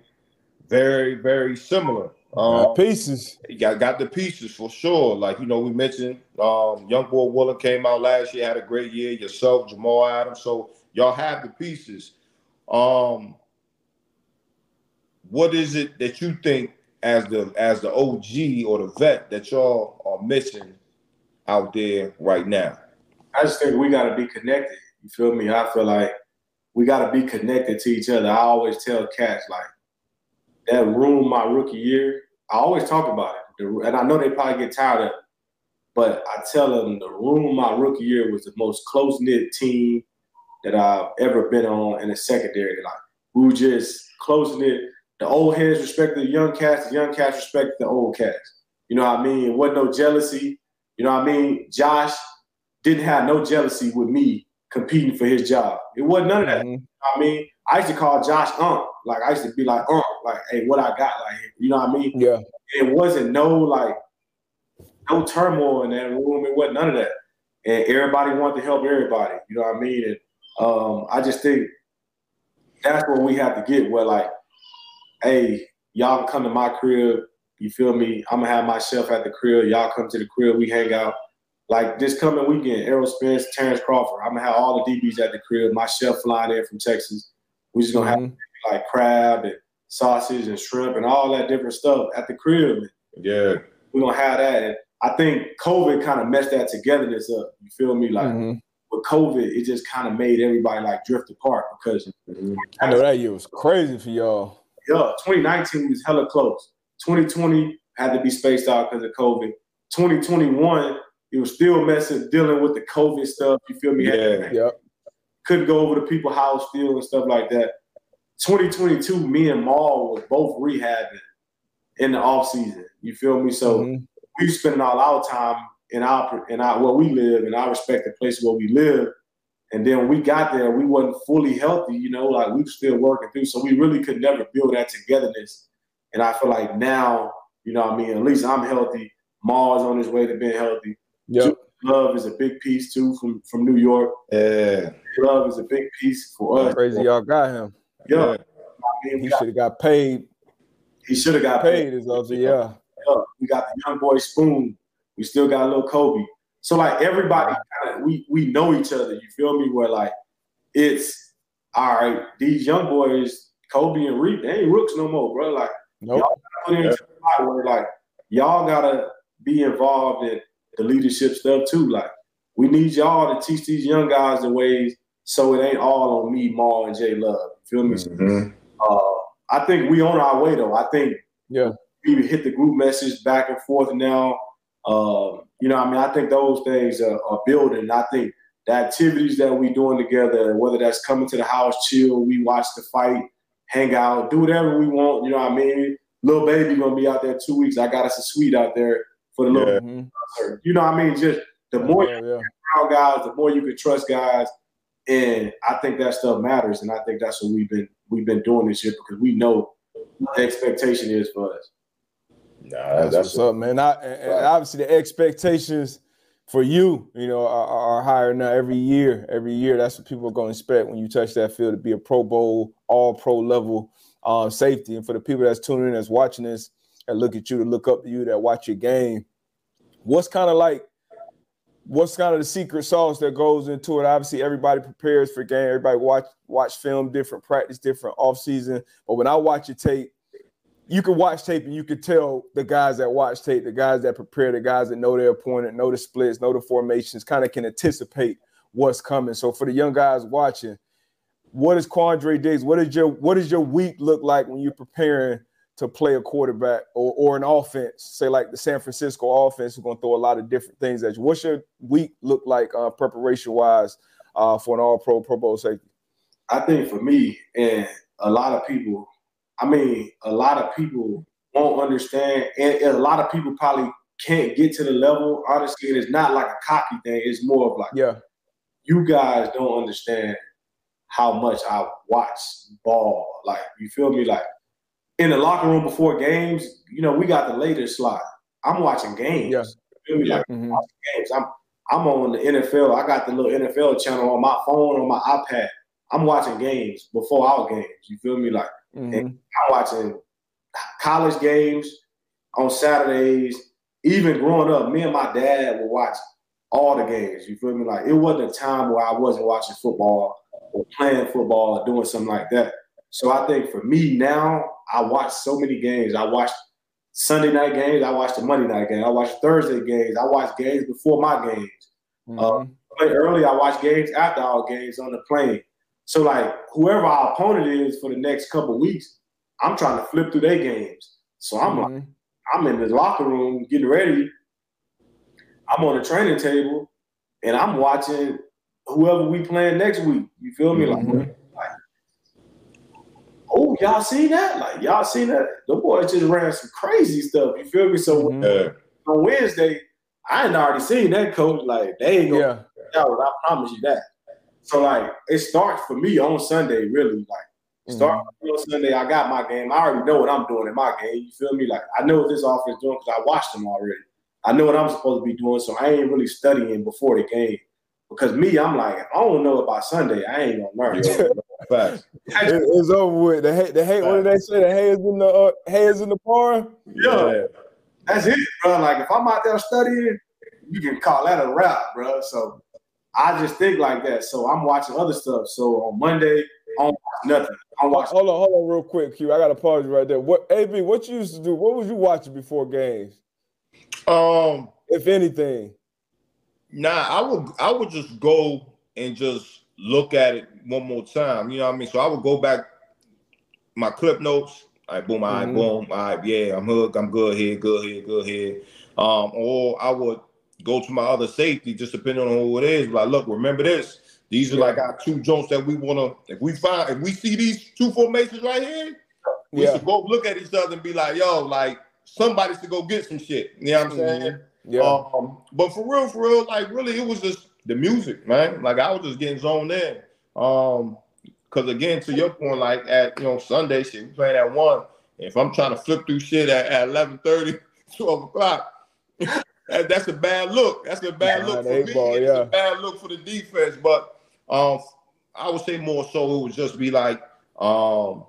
very, very similar. Um, pieces. You got got the pieces for sure. Like you know, we mentioned um, young boy Woolen came out last year, had a great year. Yourself, Jamal Adams. So y'all have the pieces. Um, what is it that you think as the as the OG or the vet that y'all are missing out there right now? I just think we got to be connected. You feel me? I feel like we got to be connected to each other. I always tell cats like that room my rookie year. I always talk about it, and I know they probably get tired of it, but I tell them the room my rookie year was the most close knit team that I've ever been on in a secondary. Like we were just close knit. The old heads respected the young cats, the young cats respected the old cats. You know what I mean? It wasn't no jealousy. You know what I mean? Josh didn't have no jealousy with me competing for his job. It wasn't none of that. Mm-hmm. You know I mean, I used to call Josh Ump. Like I used to be like, Ump, like, hey, what I got, like, you know what I mean? Yeah. It wasn't no like no turmoil in that room. It wasn't none of that. And everybody wanted to help everybody. You know what I mean? And um, I just think that's what we have to get where like, hey, y'all come to my crib. You feel me? I'm gonna have my chef at the crib. Y'all come to the crib. We hang out. Like this coming weekend, Errol Spence, Terrence Crawford. I'm gonna have all the DBs at the crib. My chef flying in from Texas. We just gonna mm-hmm. have like crab and sausage and shrimp and all that different stuff at the crib. Yeah, we're gonna have that. And I think COVID kind of messed that togetherness up. You feel me? Like mm-hmm. with COVID, it just kind of made everybody like drift apart because mm-hmm. I know that year was crazy for y'all. Yeah, 2019 was hella close. 2020 had to be spaced out because of COVID. 2021 it was still messing, dealing with the COVID stuff. You feel me? Yeah. Yep. Couldn't go over to people's house still and stuff like that. 2022, me and Maul was both rehabbing in the off season. You feel me? So mm-hmm. we spending all our time in our in our where we live in our respective place where we live. And then when we got there, we wasn't fully healthy, you know, like we were still working through. So we really could never build that togetherness. And I feel like now, you know I mean, at least I'm healthy. Maul's on his way to being healthy. Yep. Love is a big piece too from from New York. Yeah. Love is a big piece for us. Crazy y'all got him. Yeah. Mean, he should have got paid. He should have got paid. paid as yeah. yeah. We got the young boy Spoon. We still got a little Coby. So like everybody, kinda, we we know each other. You feel me? Where like it's all right. These young boys, Coby and Reed, they ain't rooks no more, bro. Like nope. y'all put into yeah. where like y'all gotta be involved in the leadership stuff too. Like we need y'all to teach these young guys the ways so it ain't all on me, Maul, and Jay Love. Feel me? Mm-hmm. Uh, I think we on our way though. I think yeah, we hit the group message back and forth now. Uh, you know, I mean, I think those things are, are building. I think the activities that we doing together, whether that's coming to the house, chill, we watch the fight, hang out, do whatever we want. You know what I mean? Little baby gonna be out there two weeks. I got us a suite out there for the little. Yeah. You know what I mean? Just the more yeah, you yeah. guys, the more you can trust guys, and I think that stuff matters. And I think that's what we've been we've been doing this year because we know the expectation is for us. Nah, that's, that's what's up, man. I, and obviously the expectations for you, you know, are, are, higher now every year. Every year, that's what people are going to expect when you touch that field to be a Pro Bowl, All Pro level um, safety. And for the people that's tuning in, that's watching this, and look at you, to look up to you, that watch your game, what's kind of like what's kind of the secret sauce that goes into it? Obviously, everybody prepares for game. Everybody watch watch film, different practice, different off season. But when I watch a tape, you can watch tape and you can tell the guys that watch tape, the guys that prepare, the guys that know their opponent, know the splits, know the formations, kind of can anticipate what's coming. So for the young guys watching, what is Quandre Diggs? What is your what does your week look like when you're preparing to play a quarterback or, or an offense? Say like the San Francisco offense is going to throw a lot of different things at you. What's your week look like uh, preparation wise uh, for an All Pro Pro Bowl safety? I think for me and a lot of people, I mean, a lot of people won't understand, and, and a lot of people probably can't get to the level. Honestly, and it's not like a cocky thing. It's more of like, yeah, you guys don't understand how much I watch ball. Like, you feel me? Like in the locker room before games, you know, we got the latest slot. I'm watching games. Yeah. You feel me? Like mm-hmm. watching games. I'm I'm on the NFL. I got the little NFL channel on my phone, on my iPad. I'm watching games before our games. You feel me? Like mm-hmm. I'm watching college games on Saturdays. Even growing up, me and my dad would watch all the games. You feel me? Like it wasn't a time where I wasn't watching football or playing football or doing something like that. So I think for me now, I watch so many games. I watch Sunday night games. I watch the Monday night game. I watch Thursday games. I watch games before my games. Mm-hmm. Uh, early, I watch games after our games on the plane. So like whoever our opponent is for the next couple weeks, I'm trying to flip through their games. So I'm mm-hmm. like, I'm in the locker room getting ready. I'm on the training table, and I'm watching whoever we playing next week. You feel me? Mm-hmm. Like, y'all see that? Like, y'all see that? The boys just ran some crazy stuff. You feel me? So mm-hmm. on Wednesday, I ain't already seen that coach. Like, they ain't gonna. Yeah. I promise you that. So like it starts for me on Sunday, really. Like start mm-hmm. on Sunday, I got my game. I already know what I'm doing in my game. You feel me? Like I know what this offense doing because I watched them already. I know what I'm supposed to be doing, so I ain't really studying before the game. Because me, I'm like, I don't know about Sunday, I ain't gonna learn. Facts. it's over with. The hate, the hate. What did they say? The hay is in the uh, hay is in the bar. Yeah. yeah, that's it, bro. Like if I'm out there studying, you can call that a rap, bro. So I just think like that. So I'm watching other stuff. So on Monday, I don't watch nothing. I'm watching. Hold on, hold on, real quick, Q. I got to pause you right there. What AB? What you used to do? What was you watching before games? Um, if anything. Nah, I would I would just go and just look at it one more time. You know what I mean? So I would go back my clip notes. All right, boom, all right, mm-hmm. boom, all right, yeah, I'm hooked, I'm good here, good here, good here. Um, or I would go to my other safety, just depending on who it is. Like, look, remember this. These are like our two joints that we want to. If we find, if we see these two formations right here, we yeah. should go look at each other and be like, yo, like somebody should go get some shit. You know what I'm saying? Mm-hmm. Yeah. Um, but for real, for real, like really, it was just the music, man. Like I was just getting zoned in. Um, because again, to your point, like at you know Sunday shit, we playing at one. If I'm trying to flip through shit at, at 11 30, 12 o'clock, that's a bad look. That's a bad look for me. Ball, yeah. It's a bad look for the defense. But um, I would say more so it would just be like um,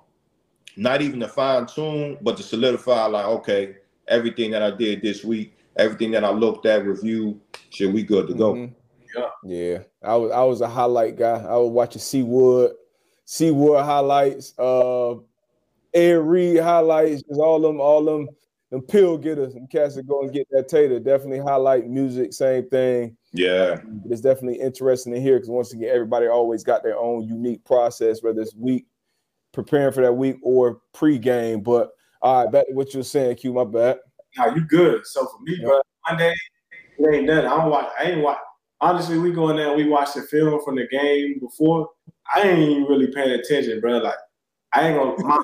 not even to fine tune, but to solidify like, okay, everything that I did this week, everything that I looked at, review, shit, we good to go. Mm-hmm. Yeah. Yeah. I was I was a highlight guy. I was watching Seawood, Seawood highlights, uh Ed Reed highlights, just all them, all them them pill getters, them cats that go and get that tater. Definitely highlight music, same thing. Yeah, it's definitely interesting to hear because once again, everybody always got their own unique process, whether it's week preparing for that week or pre-game. But all right, back to what you were saying, Q. My bad. Nah, you good. So for me, bro, Monday it ain't done. I'm watch. I ain't watch. Honestly, we go in there and we watch the film from the game before. I ain't really paying attention, bro. Like I ain't gonna. My,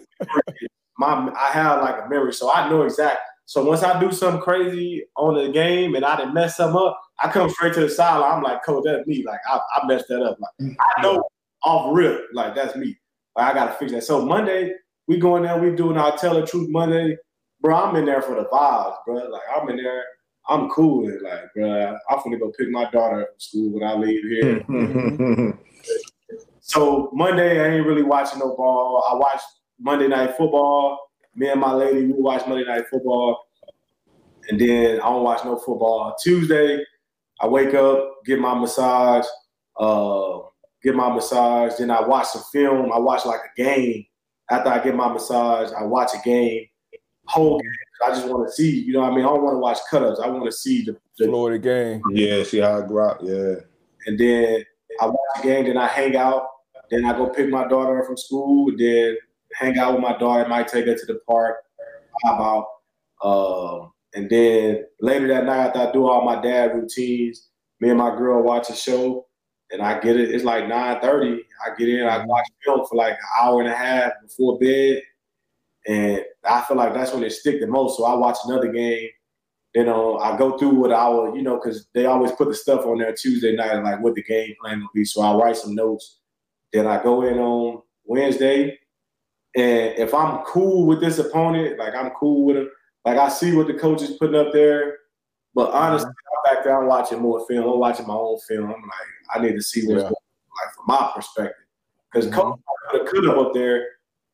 my I have like a memory, so I know exactly. So once I do something crazy on the game and I didn't mess something up, I come straight to the sideline. I'm like, coach, that's me. Like I, I messed that up. Like I mm-hmm. know off rip, like that's me. Like I gotta fix that. So Monday, we going there, we doing our tell the truth Monday. Bro, I'm in there for the vibes, bro. Like I'm in there. I'm cool with it. Like, bro, I'm gonna go pick my daughter up from school when I leave here. so Monday, I ain't really watching no ball. I watched Monday Night Football. Me and my lady, we watch Monday Night Football. And then I don't watch no football. Tuesday, I wake up, get my massage, uh, get my massage. Then I watch some film. I watch like a game. After I get my massage, I watch a game, whole game. I just want to see, you know what I mean? I don't want to watch cutups. I want to see the, the Florida game. Yeah, see how I grow. up. Yeah. And then I watch the game, then I hang out, then I go pick my daughter up from school, then hang out with my daughter. Might take her to the park, how about, um, and then later that night after I do all my dad routines, me and my girl watch a show, and I get it. It's like nine thirty. I get in, I watch film for like an hour and a half before bed, and I feel like that's when it stick the most. So I watch another game. Then uh, I go through what I will, you know, because they always put the stuff on there Tuesday night, like what the game plan will be. So I write some notes. Then I go in on Wednesday, and if I'm cool with this opponent, like I'm cool with him, like I see what the coach is putting up there. But honestly, I'm back there, I'm watching more film. I'm watching my own film. I'm like, I need to see what's Yeah. going on, like from my perspective. Because Mhm. coach cut up up there,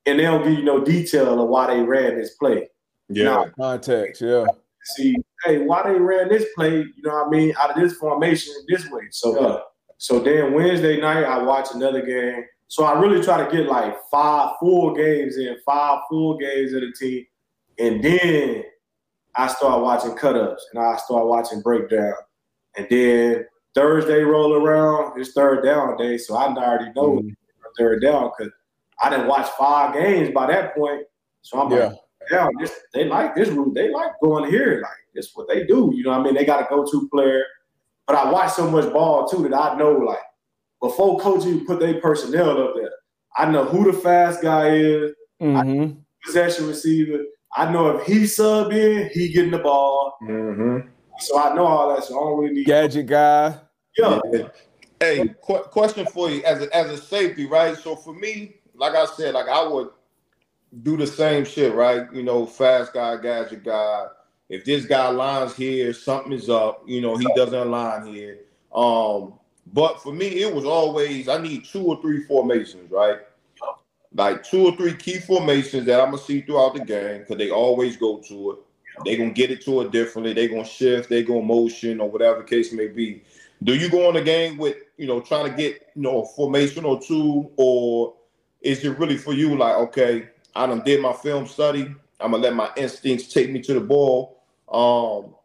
and they don't give you no detail of why they ran this play. Yeah. Context, yeah. See, hey, why they ran this play? You know what I mean? Out of this formation, this way. So, uh, so then Wednesday night, I watch another game. So I really try to get like five full games in, five full games of the team, and then I start watching cutups and I start watching breakdown. And then Thursday roll around, it's third down day. So I already know Mhm. third down because I didn't watch five games by that point. So I'm Yeah. like, yeah, this, they like this route. They like going here. Like, it's what they do. You know what I mean? They got a go to player. But I watch so much ball too that I know, like, before coaching put their personnel up there, I know who the fast guy is, Mm-hmm. possession receiver. I know if he sub in, he getting the ball. Mm-hmm. So I know all that. So I don't really need. Gadget guy. Yeah. Hey, qu- question for you as a, as a safety, right? So for me, like I said, like I would do the same shit, right? You know, fast guy, gadget guy. If this guy lines here, something is up. You know, he doesn't align here. Um, but for me, it was always I need two or three formations, right? Like two or three key formations that I'm gonna see throughout the game because they always go to it. They gonna get it to it differently. They gonna shift. They gonna motion or whatever the case may be. Do you go in the game with you know trying to get you know a formation or two, or is it really for you like okay, I done did my film study. I'm gonna let my instincts take me to the ball. Um,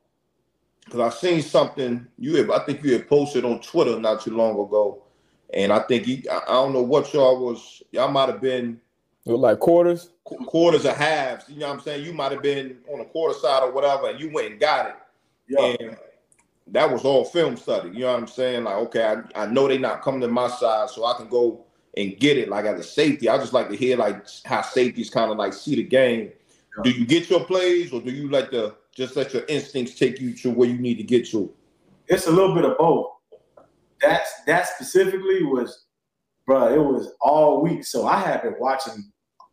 because I seen something you have, I think you had posted on Twitter not too long ago, and I think you, I I don't know what y'all was. Y'all might have been Look like quarters. qu- quarters or halves. You know what I'm saying? You might have been on the quarter side or whatever, and you went and got it. Yeah. And that was all film study. You know what I'm saying? Like, okay, I, I know they not coming to my side, so I can go and get it. Like as a safety, I just like to hear like how safeties kind of like see the game. Do you get your plays, or do you like to just let your instincts take you to where you need to get to? it's a little bit of both. That's that specifically was, bro. It was all week, so I have been watching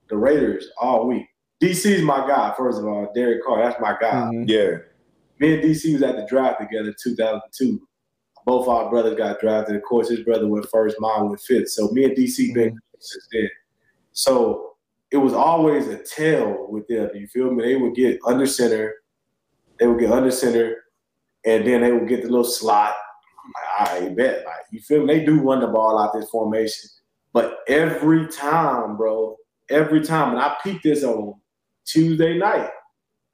the Raiders all week. DC's my guy. First of all, Derek Carr, that's my guy. Mhm. Yeah, Me and DC was at the draft together, in 2002. Both our brothers got drafted. Of course, his brother went first, mine went fifth. So me and DC been mm-hmm. since then. So it was always a tell with them. You feel me? They would get under center, they would get under center, and then they would get the little slot. Like, I bet. Like you feel me? They do run the ball out this formation, but every time, bro, every time, and I peeped this on Tuesday night.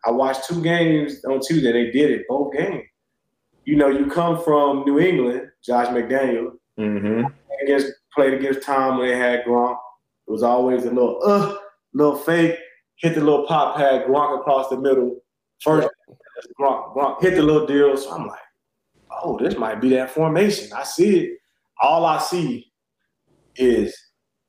I watched two games on Tuesday. They did it both games. You know, you come from New England, Josh McDaniel, mm-hmm. against played against Tom when they had Gronk. It was always a little uh, little fake, hit the little pop pad, Gronk across the middle. First, Gronk, Gronk hit the little deal. So I'm like, oh, this might be that formation. I see it. All I see is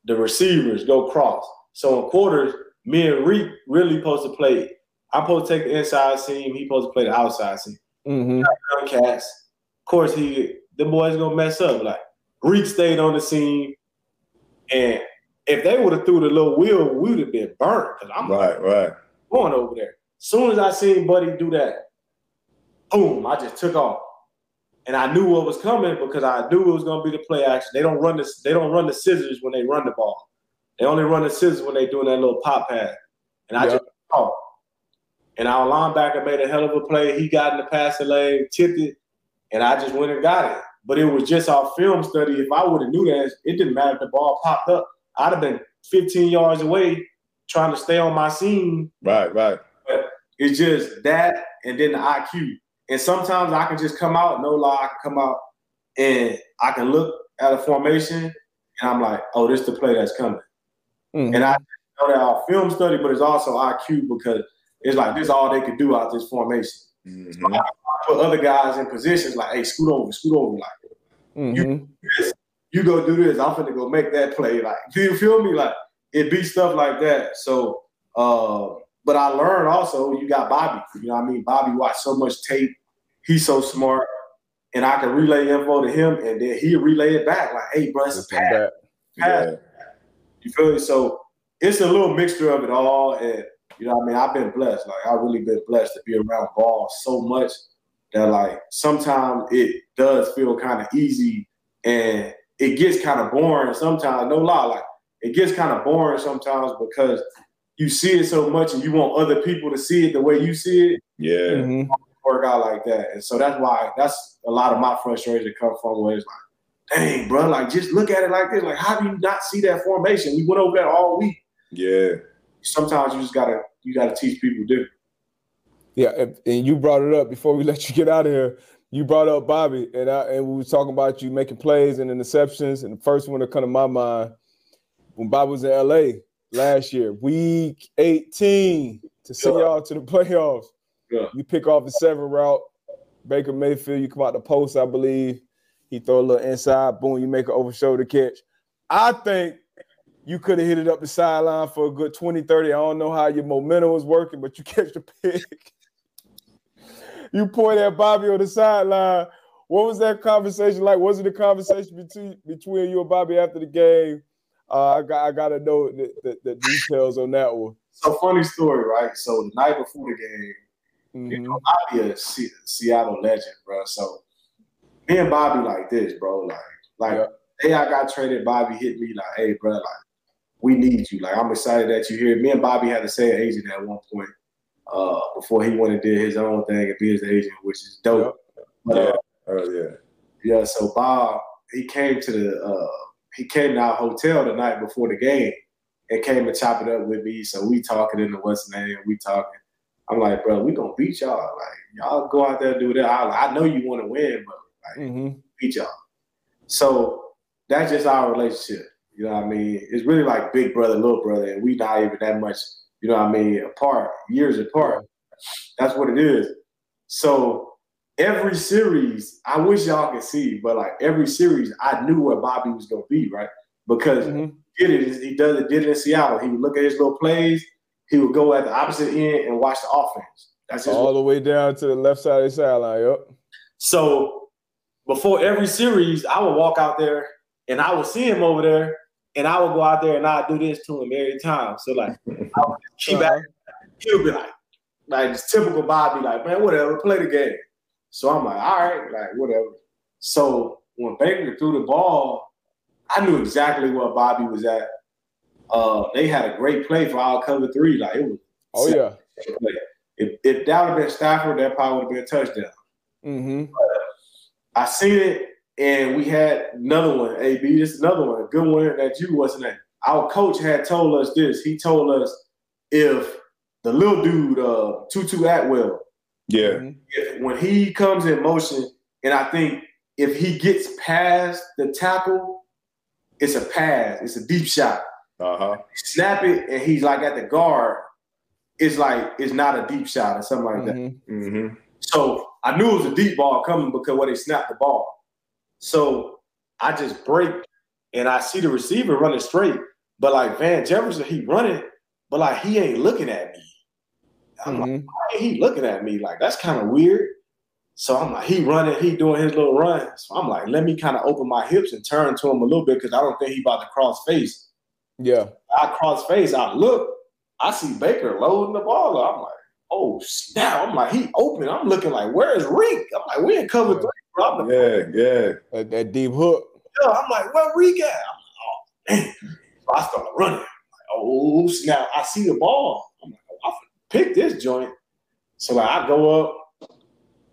the receivers go cross. So in quarters, me and Reek really supposed to play. I'm supposed to take the inside seam. He supposed to play the outside seam Mm-hmm. Of course, he the boys gonna mess up. Like Reek stayed on the seam, and if they would have threw the little wheel, we would have been burnt. Cause I'm right, right. going over there. As soon as I seen Buddy do that, boom! I just took off, and I knew what was coming because I knew it was gonna be the play action. They don't run the they don't run the scissors when they run the ball. They only run the scissors when they doing that little pop pad, and I Yeah. just took off. And our linebacker made a hell of a play. He got in the passing lane, tipped it, and I just went and got it. But it was just our film study. If I would have knew that, it didn't matter if the ball popped up. I'd have been 15 yards away trying to stay on my seam. Right, right. But It's just that and then the IQ. And sometimes I can just come out, no lie, I can come out and I can look at a formation, and I'm like, oh, this is the play that's coming. Mhm. And I know that our film study, but it's also IQ because it's like this is all they could do out this formation. Mhm. I put other guys in positions like, hey, scoot over, scoot over, like Mhm. this. You go do this. I'm finna go make that play. Like, do you feel me? Like it be stuff like that. So, uh, but I learned also. You got Bobby. You know what I mean? Bobby watched so much tape. He's so smart, and I can relay info to him, and then he relay it back. Like, hey, bro, it's a pass. pass. Yeah. You feel me? So it's a little mixture of it all, and you know, what I mean, I've been blessed. Like, I've really been blessed to be around ball so much that, like, sometimes it does feel kind of easy, and it gets kind of boring sometimes. No lie, like it gets kind of boring sometimes because you see it so much, and you want other people to see it the way you see it. Yeah. Mhm. Work out like that, and so that's why that's a lot of my frustration come from. Where it's like, dang, bro, like just look at it like this. Like, how do you not see that formation? We went over that all week Yeah. sometimes you just gotta you gotta teach people different. Yeah, and, you brought it up before we let you get out of here. You brought up Bobby, and I, and we were talking about you making plays and interceptions. And the first one to come to my mind when Bobby was in LA last year, week 18, to send Yeah. y'all to the playoffs. Yeah. You pick off the seven route, Baker Mayfield, you come out the post, I believe. He throw a little inside, boom, you make an over shoulder catch. I think you could have hit it up the sideline for a good 20, 30. I don't know how your momentum was working, but you catch the pick. you point at Bobby on the sideline. What was that conversation like? Was it a conversation between between you and Bobby after the game? Uh, I got I got to know the, the, the details on that one. So funny story, right? So the night before the game, you Mhm. know, Bobby a Seattle legend, bro. So me and Bobby like this, bro. Like, like Yeah. day I got traded, Bobby hit me like, "Hey, bro, like we need you. Like, I'm excited that you're here." Me and Bobby had the same agent at one point uh, before he went and did his own thing and be his agent, which is dope. But, uh, Oh yeah. Yeah, so Bob, he came to the uh he came to our hotel the night before the game and came to chop it up with me. So we talking in the what's name, we talking. I'm like, bro, we gonna beat y'all. Like, y'all go out there and do that. I, I know you want to win, but like Mhm. beat y'all. So that's just our relationship. You know what I mean? It's really like big brother, little brother, and we not even that much, you know what I mean, apart, years apart. That's what it is. So every series, I wish y'all could see, but like every series, I knew where Bobby was gonna be, right? Because Mhm. he did it, he does it, did it in Seattle. He would look at his little plays, he would go at the opposite end and watch the offense. That's All the way down to the left side of the sideline. Yep. so before every series, I would walk out there and I would see him over there, and I would go out there and I'd do this to him every time. So like, I would keep Uh-huh. he'll be like, like it's typical Bobby, like, man, whatever, play the game. So I'm like, all right, like whatever. So when Baker threw the ball, I knew exactly where Bobby was at. Uh, they had a great play for our cover three. Like it was Oh yeah. play. If, if that would have been Stafford, that probably would have been a touchdown. hmm I seen it, and we had another one. AB, this another one, a good one that you wasn't at. Our coach had told us this. He told us if the little dude, uh, Tutu Atwell, Yeah. Mhm. if, when he comes in motion, and I think if he gets past the tackle, it's a pass. It's a deep shot. Uh huh. Snap it, and he's like at the guard. It's like it's not a deep shot or something like that. Mhm. Mm-hmm. So I knew it was a deep ball coming because when they snapped the ball. So I just break and I see the receiver running straight, but like Van Jefferson, he running, but like he ain't looking at me. I'm like, Mhm. why ain't he looking at me? Like that's kind of weird. So I'm like, he running, he doing his little run. So I'm like, let me kind of open my hips and turn to him a little bit because I don't think he about to cross face. Yeah. I cross face, I look, I see Baker loading the ball. I'm like, oh snap! I'm like, he open. I'm looking like, where's Reek? I'm like, we in cover three, bro. I'm like, Yeah. Yeah. That, that deep hook. yeah. I'm like, where Reek at? I'm like, oh man. So I started running. I'm like, oh snap! I see the ball. I'm like, oh, I finna pick this joint. So like, I go up,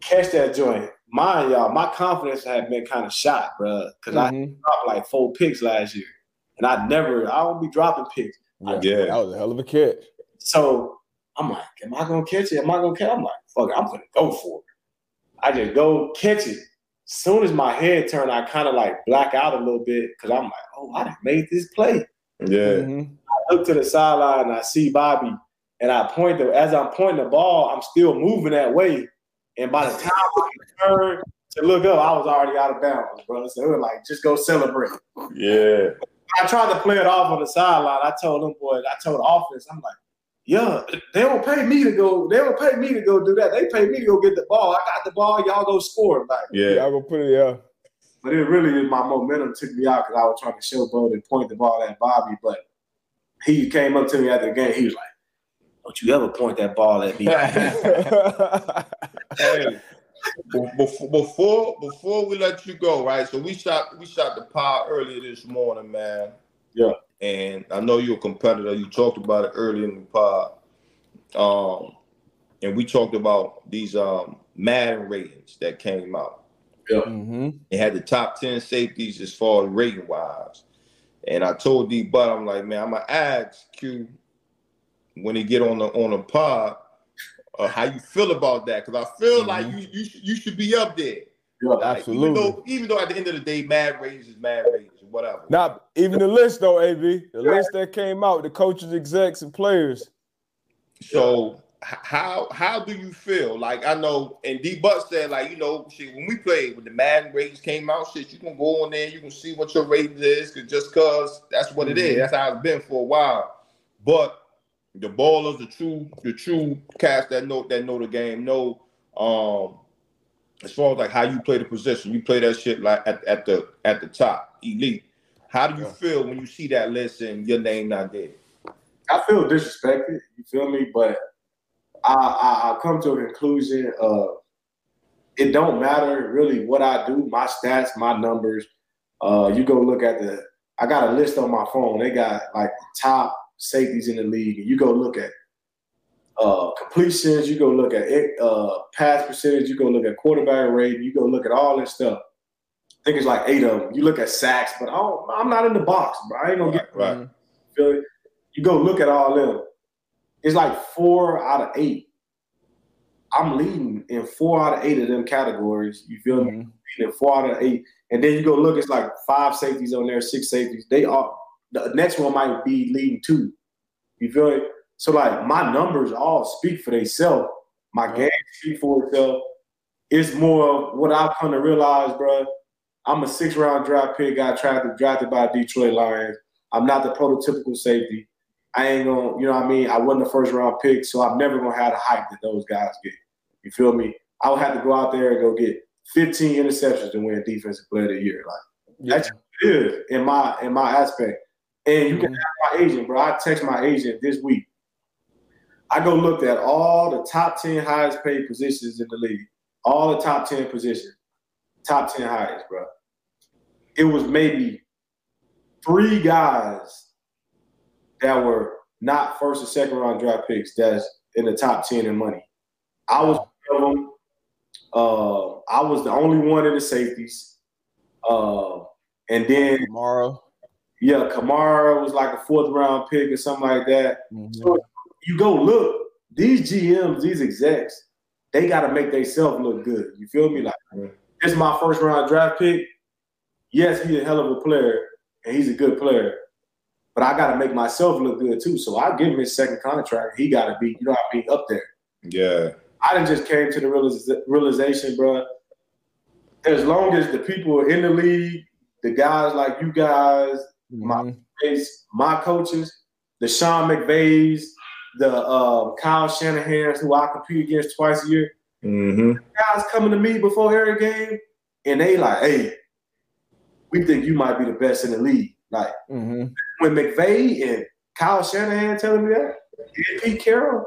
catch that joint. Mind y'all, my confidence had been kind of shot, bro, because I Mhm. dropped like four picks last year, and I never, I don't be dropping picks. Yeah. Yeah. That was a hell of a catch. So I'm like, am I gonna catch it? Am I gonna catch? it? I'm like, fuck, it, I'm gonna go for it. I just go catch it. Soon as my head turned, I kind of like black out a little bit because I'm like, oh, I done made this play. Yeah. Mhm. I look to the sideline and I see Bobby, and I point the as I'm pointing the ball, I'm still moving that way. And by the time I turn to look up, I was already out of bounds, bro. So it was like, just go celebrate. Yeah. I tried to play it off on the sideline. I told them boys, I told the offense, I'm like, yeah, they don't pay me to go. They don't pay me to go do that. They pay me to go get the ball. I got the ball. Y'all go score. Like, Yeah. Y'all gonna put it, yeah. but it really is my momentum took me out because I was trying to showboat and point the ball at Bobby. But he came up to me after the game. He was like, "Don't you ever point that ball at me?" Hey, before before before we let you go, right? So we shot we shot the pod earlier this morning, man. Yeah. And I know you're a competitor. You talked about it earlier in the pod. Um, and we talked about these um Madden ratings that came out. hmm It had the top 10 safeties as far as rating wise. And I told D Butt, I'm like, man, I'm gonna ask Q when he get on the on the pod uh, how you feel about that. Cause I feel like you you should, you should be up there. Yeah. Like, Absolutely. Even though, even though at the end of the day, mad ratings is mad ratings or whatever. Not even the list though, AB. The list that came out, the coaches, execs, and players. So how how do you feel? Like I know, and D Butt said, like you know, shit. When we played, when the Madden ratings came out, shit, you can go on there, you can see what your rating is, cause just cause that's what it is. That's how it's been for a while. But the ballers, the true, the true cast that know that know the game know. Um, as far as like how you play the position, you play that shit like at, at the at the top, elite. How do you feel when you see that list and your name not there? I feel disrespected. You feel me? But I, I I come to a conclusion of it don't matter really what I do, my stats, my numbers. Uh, you go look at the. I got a list on my phone. They got like the top safeties in the league, and you go look at uh, completions. You go look at it, uh, pass percentage. You go look at quarterback rate. You go look at all this stuff. I think it's like eight of them. You look at sacks, but I don't, I'm not in the box, bro. I ain't gonna get Right. Mhm. feel it? You go look at all them. It's like four out of eight. I'm leading in four out of eight of them categories. You feel me? Mhm. Leading in four out of eight. And then you go look, it's like five safeties on there, six safeties. They are the next one might be leading two. You feel it? So like my numbers all speak for themselves. My game speak for itself. It's more of what I've come to realize, bro. I'm a six round draft pick, got drafted drafted by Detroit Lions. I'm not the prototypical safety. I ain't gonna, you know what I mean? I wasn't a first round pick, so I'm never gonna have the hype that those guys get. You feel me? I would have to go out there and go get 15 interceptions to win defensive player of the year. Like Yeah. that's is in my in my aspect. And you can mhm. ask my agent, bro. I text my agent this week. I go looked at all the top 10 highest paid positions in the league, all the top 10 positions, top 10 highest, bro. It was maybe three guys that were not first or second round draft picks that's in the top 10 in money. I was one of them. Uh, I was the only one in the safeties. Uh, and then, Tomorrow. yeah, Kamara was like a fourth round pick or something like that. Mhm. So you go look, these GMs, these execs, they got to make themselves look good. You feel me? Like, this is my first round draft pick. Yes, he's a hell of a player, and he's a good player. But I got to make myself look good too. So I give him his second contract. He got to be, you know, I mean, up there. Yeah. I done just came to the realis- realization, bro. As long as the people in the league, the guys like you guys, my Mhm. is my coaches, the Sean McVays, the uh, Kyle Shanahan's, who I compete against twice a year. Mm-hmm. Guys coming to me before every game, and they like, "Hey, we think you might be the best in the league." Like Mhm. when McVay and Kyle Shanahan telling me that, and Pete Carroll,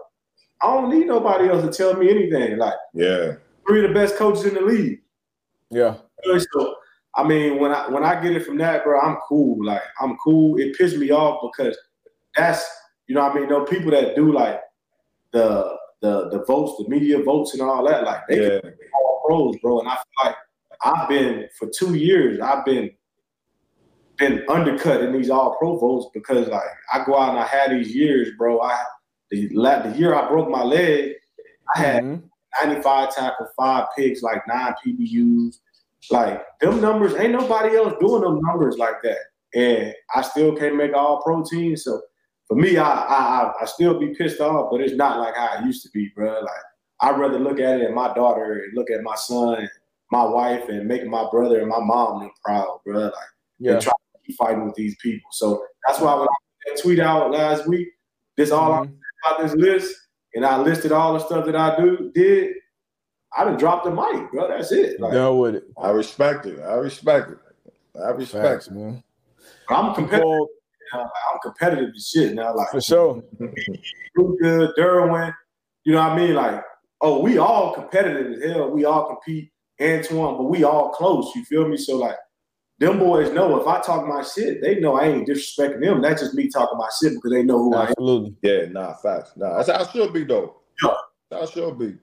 I don't need nobody else to tell me anything. Like Yeah. three of the best coaches in the league. Yeah. So I mean, when I when I get it from that, bro, I'm cool. Like I'm cool. It pissed me off because that's you know what I mean. No people that do like the the the votes, the media votes, and all that. Like they Yeah. can be all pros, bro. And I feel like I've been for two years. I've been been undercut in these all pro votes because like I go out and I had these years, bro. I the the year I broke my leg, I had Mhm. 95 tackles, five picks, like nine PBUs. Like them numbers, ain't nobody else doing them numbers like that. And I still can't make all pro team. So for me, I I I still be pissed off, but it's not like how it used to be, bro. Like I'd rather look at it at my daughter and look at my son, my wife, and making my brother and my mom look proud, bro. Like Yeah. and try to keep fighting with these people. So that's why when I tweet out last week, this all I Mhm. about this list, and I listed all the stuff that I do did. I done dropped the mic, bro. That's it. Like, Done with it. I respect it. I respect it. I respect Facts, it. man. I'm competitive. Like, I'm competitive as shit now. Like for sure. Luka, Derwin, you know what I mean? Like, oh, we all competitive as hell. We all compete, Antoine, but we all close. You feel me? So like, them boys know if I talk my shit, they know I ain't disrespecting them. That's just me talking my shit because they know who I am. Absolutely. Yeah, nah, facts. Nah, that's how it should be though. Yeah. That should be.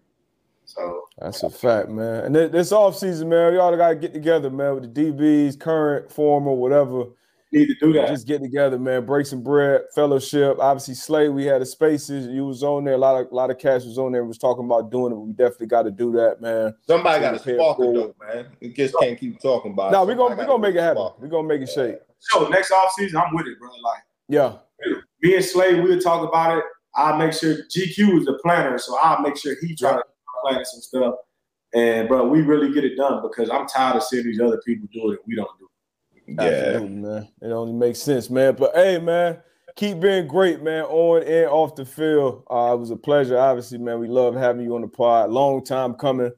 So That's a fact, man. And thi- this off season, man, y'all gotta get together, man, with the DBs, current, former, whatever. Need to do that. Just get together, man. Break some bread, fellowship. Obviously, Slay, we had the spaces. You was on there. A lot of a lot of cats was on there. Was talking about doing it. We definitely got to do that, man. Somebody got to Prepare spark it though, man. You just can't keep talking about. It. No, it. we gonna we're gonna make it happen. We're gonna make it shake. So next off season, I'm with it, bro. Like Yeah, me and Slay, we'll talk about it. I'll make sure GQ is the planner, so I'll make sure he try to plan some stuff. And bro, we really get it done because I'm tired of seeing these other people do it and we don't do it. Yeah. absolutely, man. It only makes sense, man. But hey, man, keep being great, man, on and off the field. Uh, it was a pleasure. Obviously, man, we love having you on the pod. Long time coming.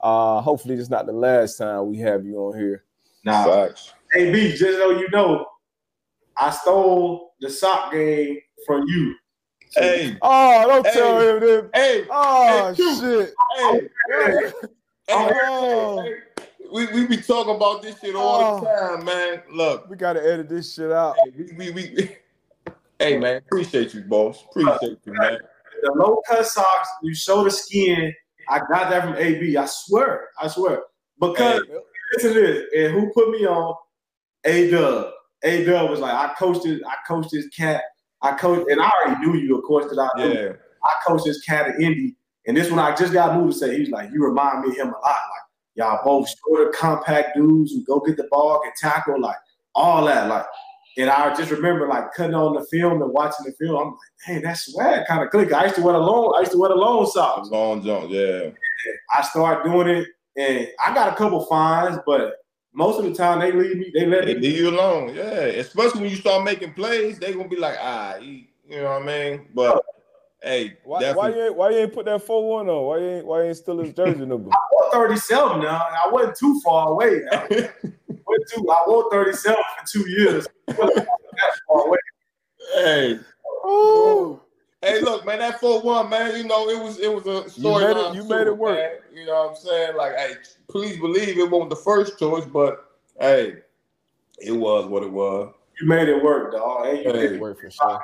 Uh, hopefully, it's not the last time we have you on here. Now, Facts. B, just so you know, I stole the sock game from you. Hey, Oh, don't Hey. tell him that. hey, Oh Hey, shit. hey, hey, Oh. hey, We, we be talking about this shit all the Oh. time, man. Look, We gotta edit this shit out. hey, we, we, we, hey, man, appreciate you, boss. Appreciate you, man. The low cut socks, you show the skin. I got that from AB. I swear. I swear. Because listen to this. And who put me on? A Dub. A Dub was like, I coached it, I coached this cat. I coached, and I already knew you, of course, because I knew Yeah, I coached this cat at Indy. And this one I just got moved to say, he's like, you remind me of him a lot. Like, y'all both shorter, compact dudes who go get the ball, can tackle, like all that. Like, and I just remember like cutting on the film and watching the film. I'm like, hey, that swag kind of click. I used to wear the long, I used to wear the long socks. long jump. Yeah, I started doing it, and I got a couple fines, but most of the time they leave me. They let they me. leave you alone. Yeah, especially when you start making plays, they gonna be like, ah, you know what I mean? But hey, Why, why you ain't why you ain't put that 4-1 on? Why you ain't why you ain't still his jersey number? I wore 37 now. I wasn't too far away. I, went too, I wore 37 for two years. That far away. hey, Ooh. hey, look, man, that four one, man. You know, it was it was a story. made it- you made it work. Man. You know what I'm saying? Like, hey, please believe it wasn't the first choice, but hey, it was what it was. You made it work, dog. Hey, you Hey. did it. Work for sure.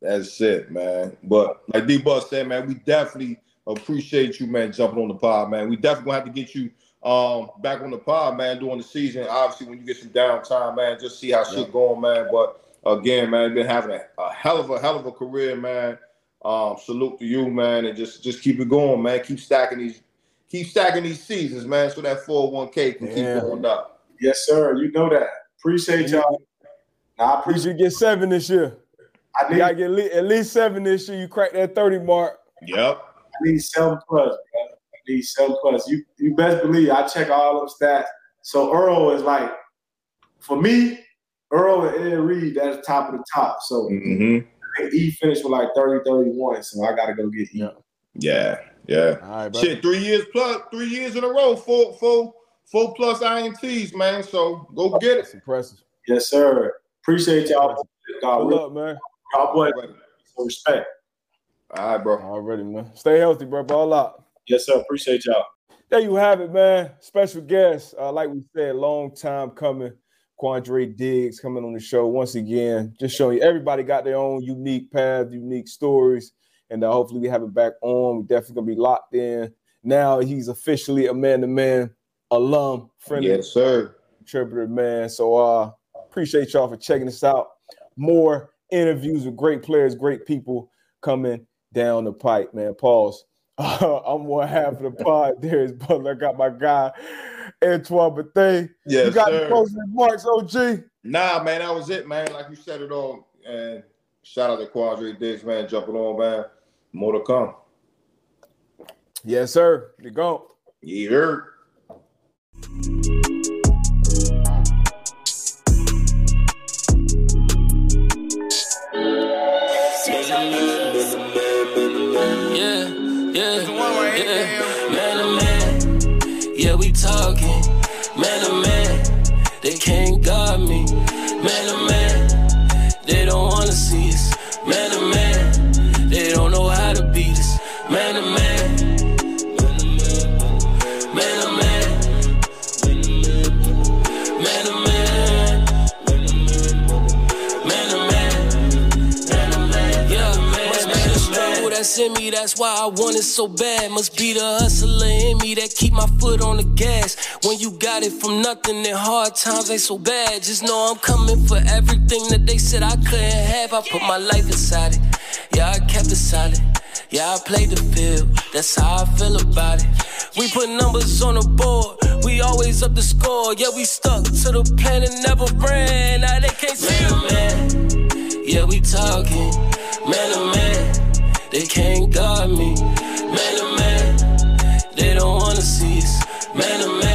That's it, man. But like D Butt said, man, we definitely appreciate you, man, jumping on the pod, man. We definitely gonna have to get you um back on the pod, man, during the season. Obviously, when you get some downtime, man, just see how shit going, man. But again, man, been having a, a hell of a hell of a career, man. Um, salute to you, man, and just just keep it going, man. Keep stacking these, keep stacking these seasons, man, so that 401k can Yeah. keep going up. Yes, sir. You know that. Appreciate y'all. I appreciate. you get seven this year. I need, gotta get at least seven this year. You crack that 30 mark. Yep. I need seven plus. Bro. I need seven plus. You you best believe I check all them stats. So Earl is like, for me, Earl and Ed Reed, that's top of the top. So hmm E finished with like 30, 31. So I gotta go get E. Yeah. Yeah. Yeah. All right. Shit, three years plus, three years in a row, four, four, four plus ints, man. So go get That's it. impressive. Yes, sir. Appreciate y'all. God, Good real, luck, man. Y'all boy, respect. All right, bro. Already, man. Stay healthy, bro. Ball out. Yes, sir. Appreciate y'all. There you have it, man. Special guest, uh, like we said, long time coming. Quandre Diggs coming on the show once again, just showing you everybody got their own unique path, unique stories, and uh, hopefully we have it back on. We're definitely gonna be locked in. Now he's officially a man-to-man alum, friend of Yes, sir. contributor, man. So uh appreciate y'all for checking us out. More interviews with great players, great people coming down the pipe, man. Pause. I'm one half of the pod. Darius Butler. I got my guy Antoine Bethea. Yes, you got sir. the closing remarks, OG. Nah, man, that was it, man. Like you said it all. And shout out to Quandre Diggs, man, jumping on, man. More to come. Yes, sir. You go. You heard. Yeah, talking. Man to man, they can't guard me. In me. That's why I want it so bad. Must be the hustler in me that keep my foot on the gas. When you got it from nothing, then hard times ain't so bad. Just know I'm coming for everything that they said I couldn't have. I put my life inside it. Yeah, I kept it solid. Yeah, I played the field. That's how I feel about it. We put numbers on the board. We always up the score. Yeah, we stuck to the plan and never ran. Now they can't see man, man. Yeah, we talking. Man to man. They can't guard me. Man to man. They don't wanna see us. Man oh, to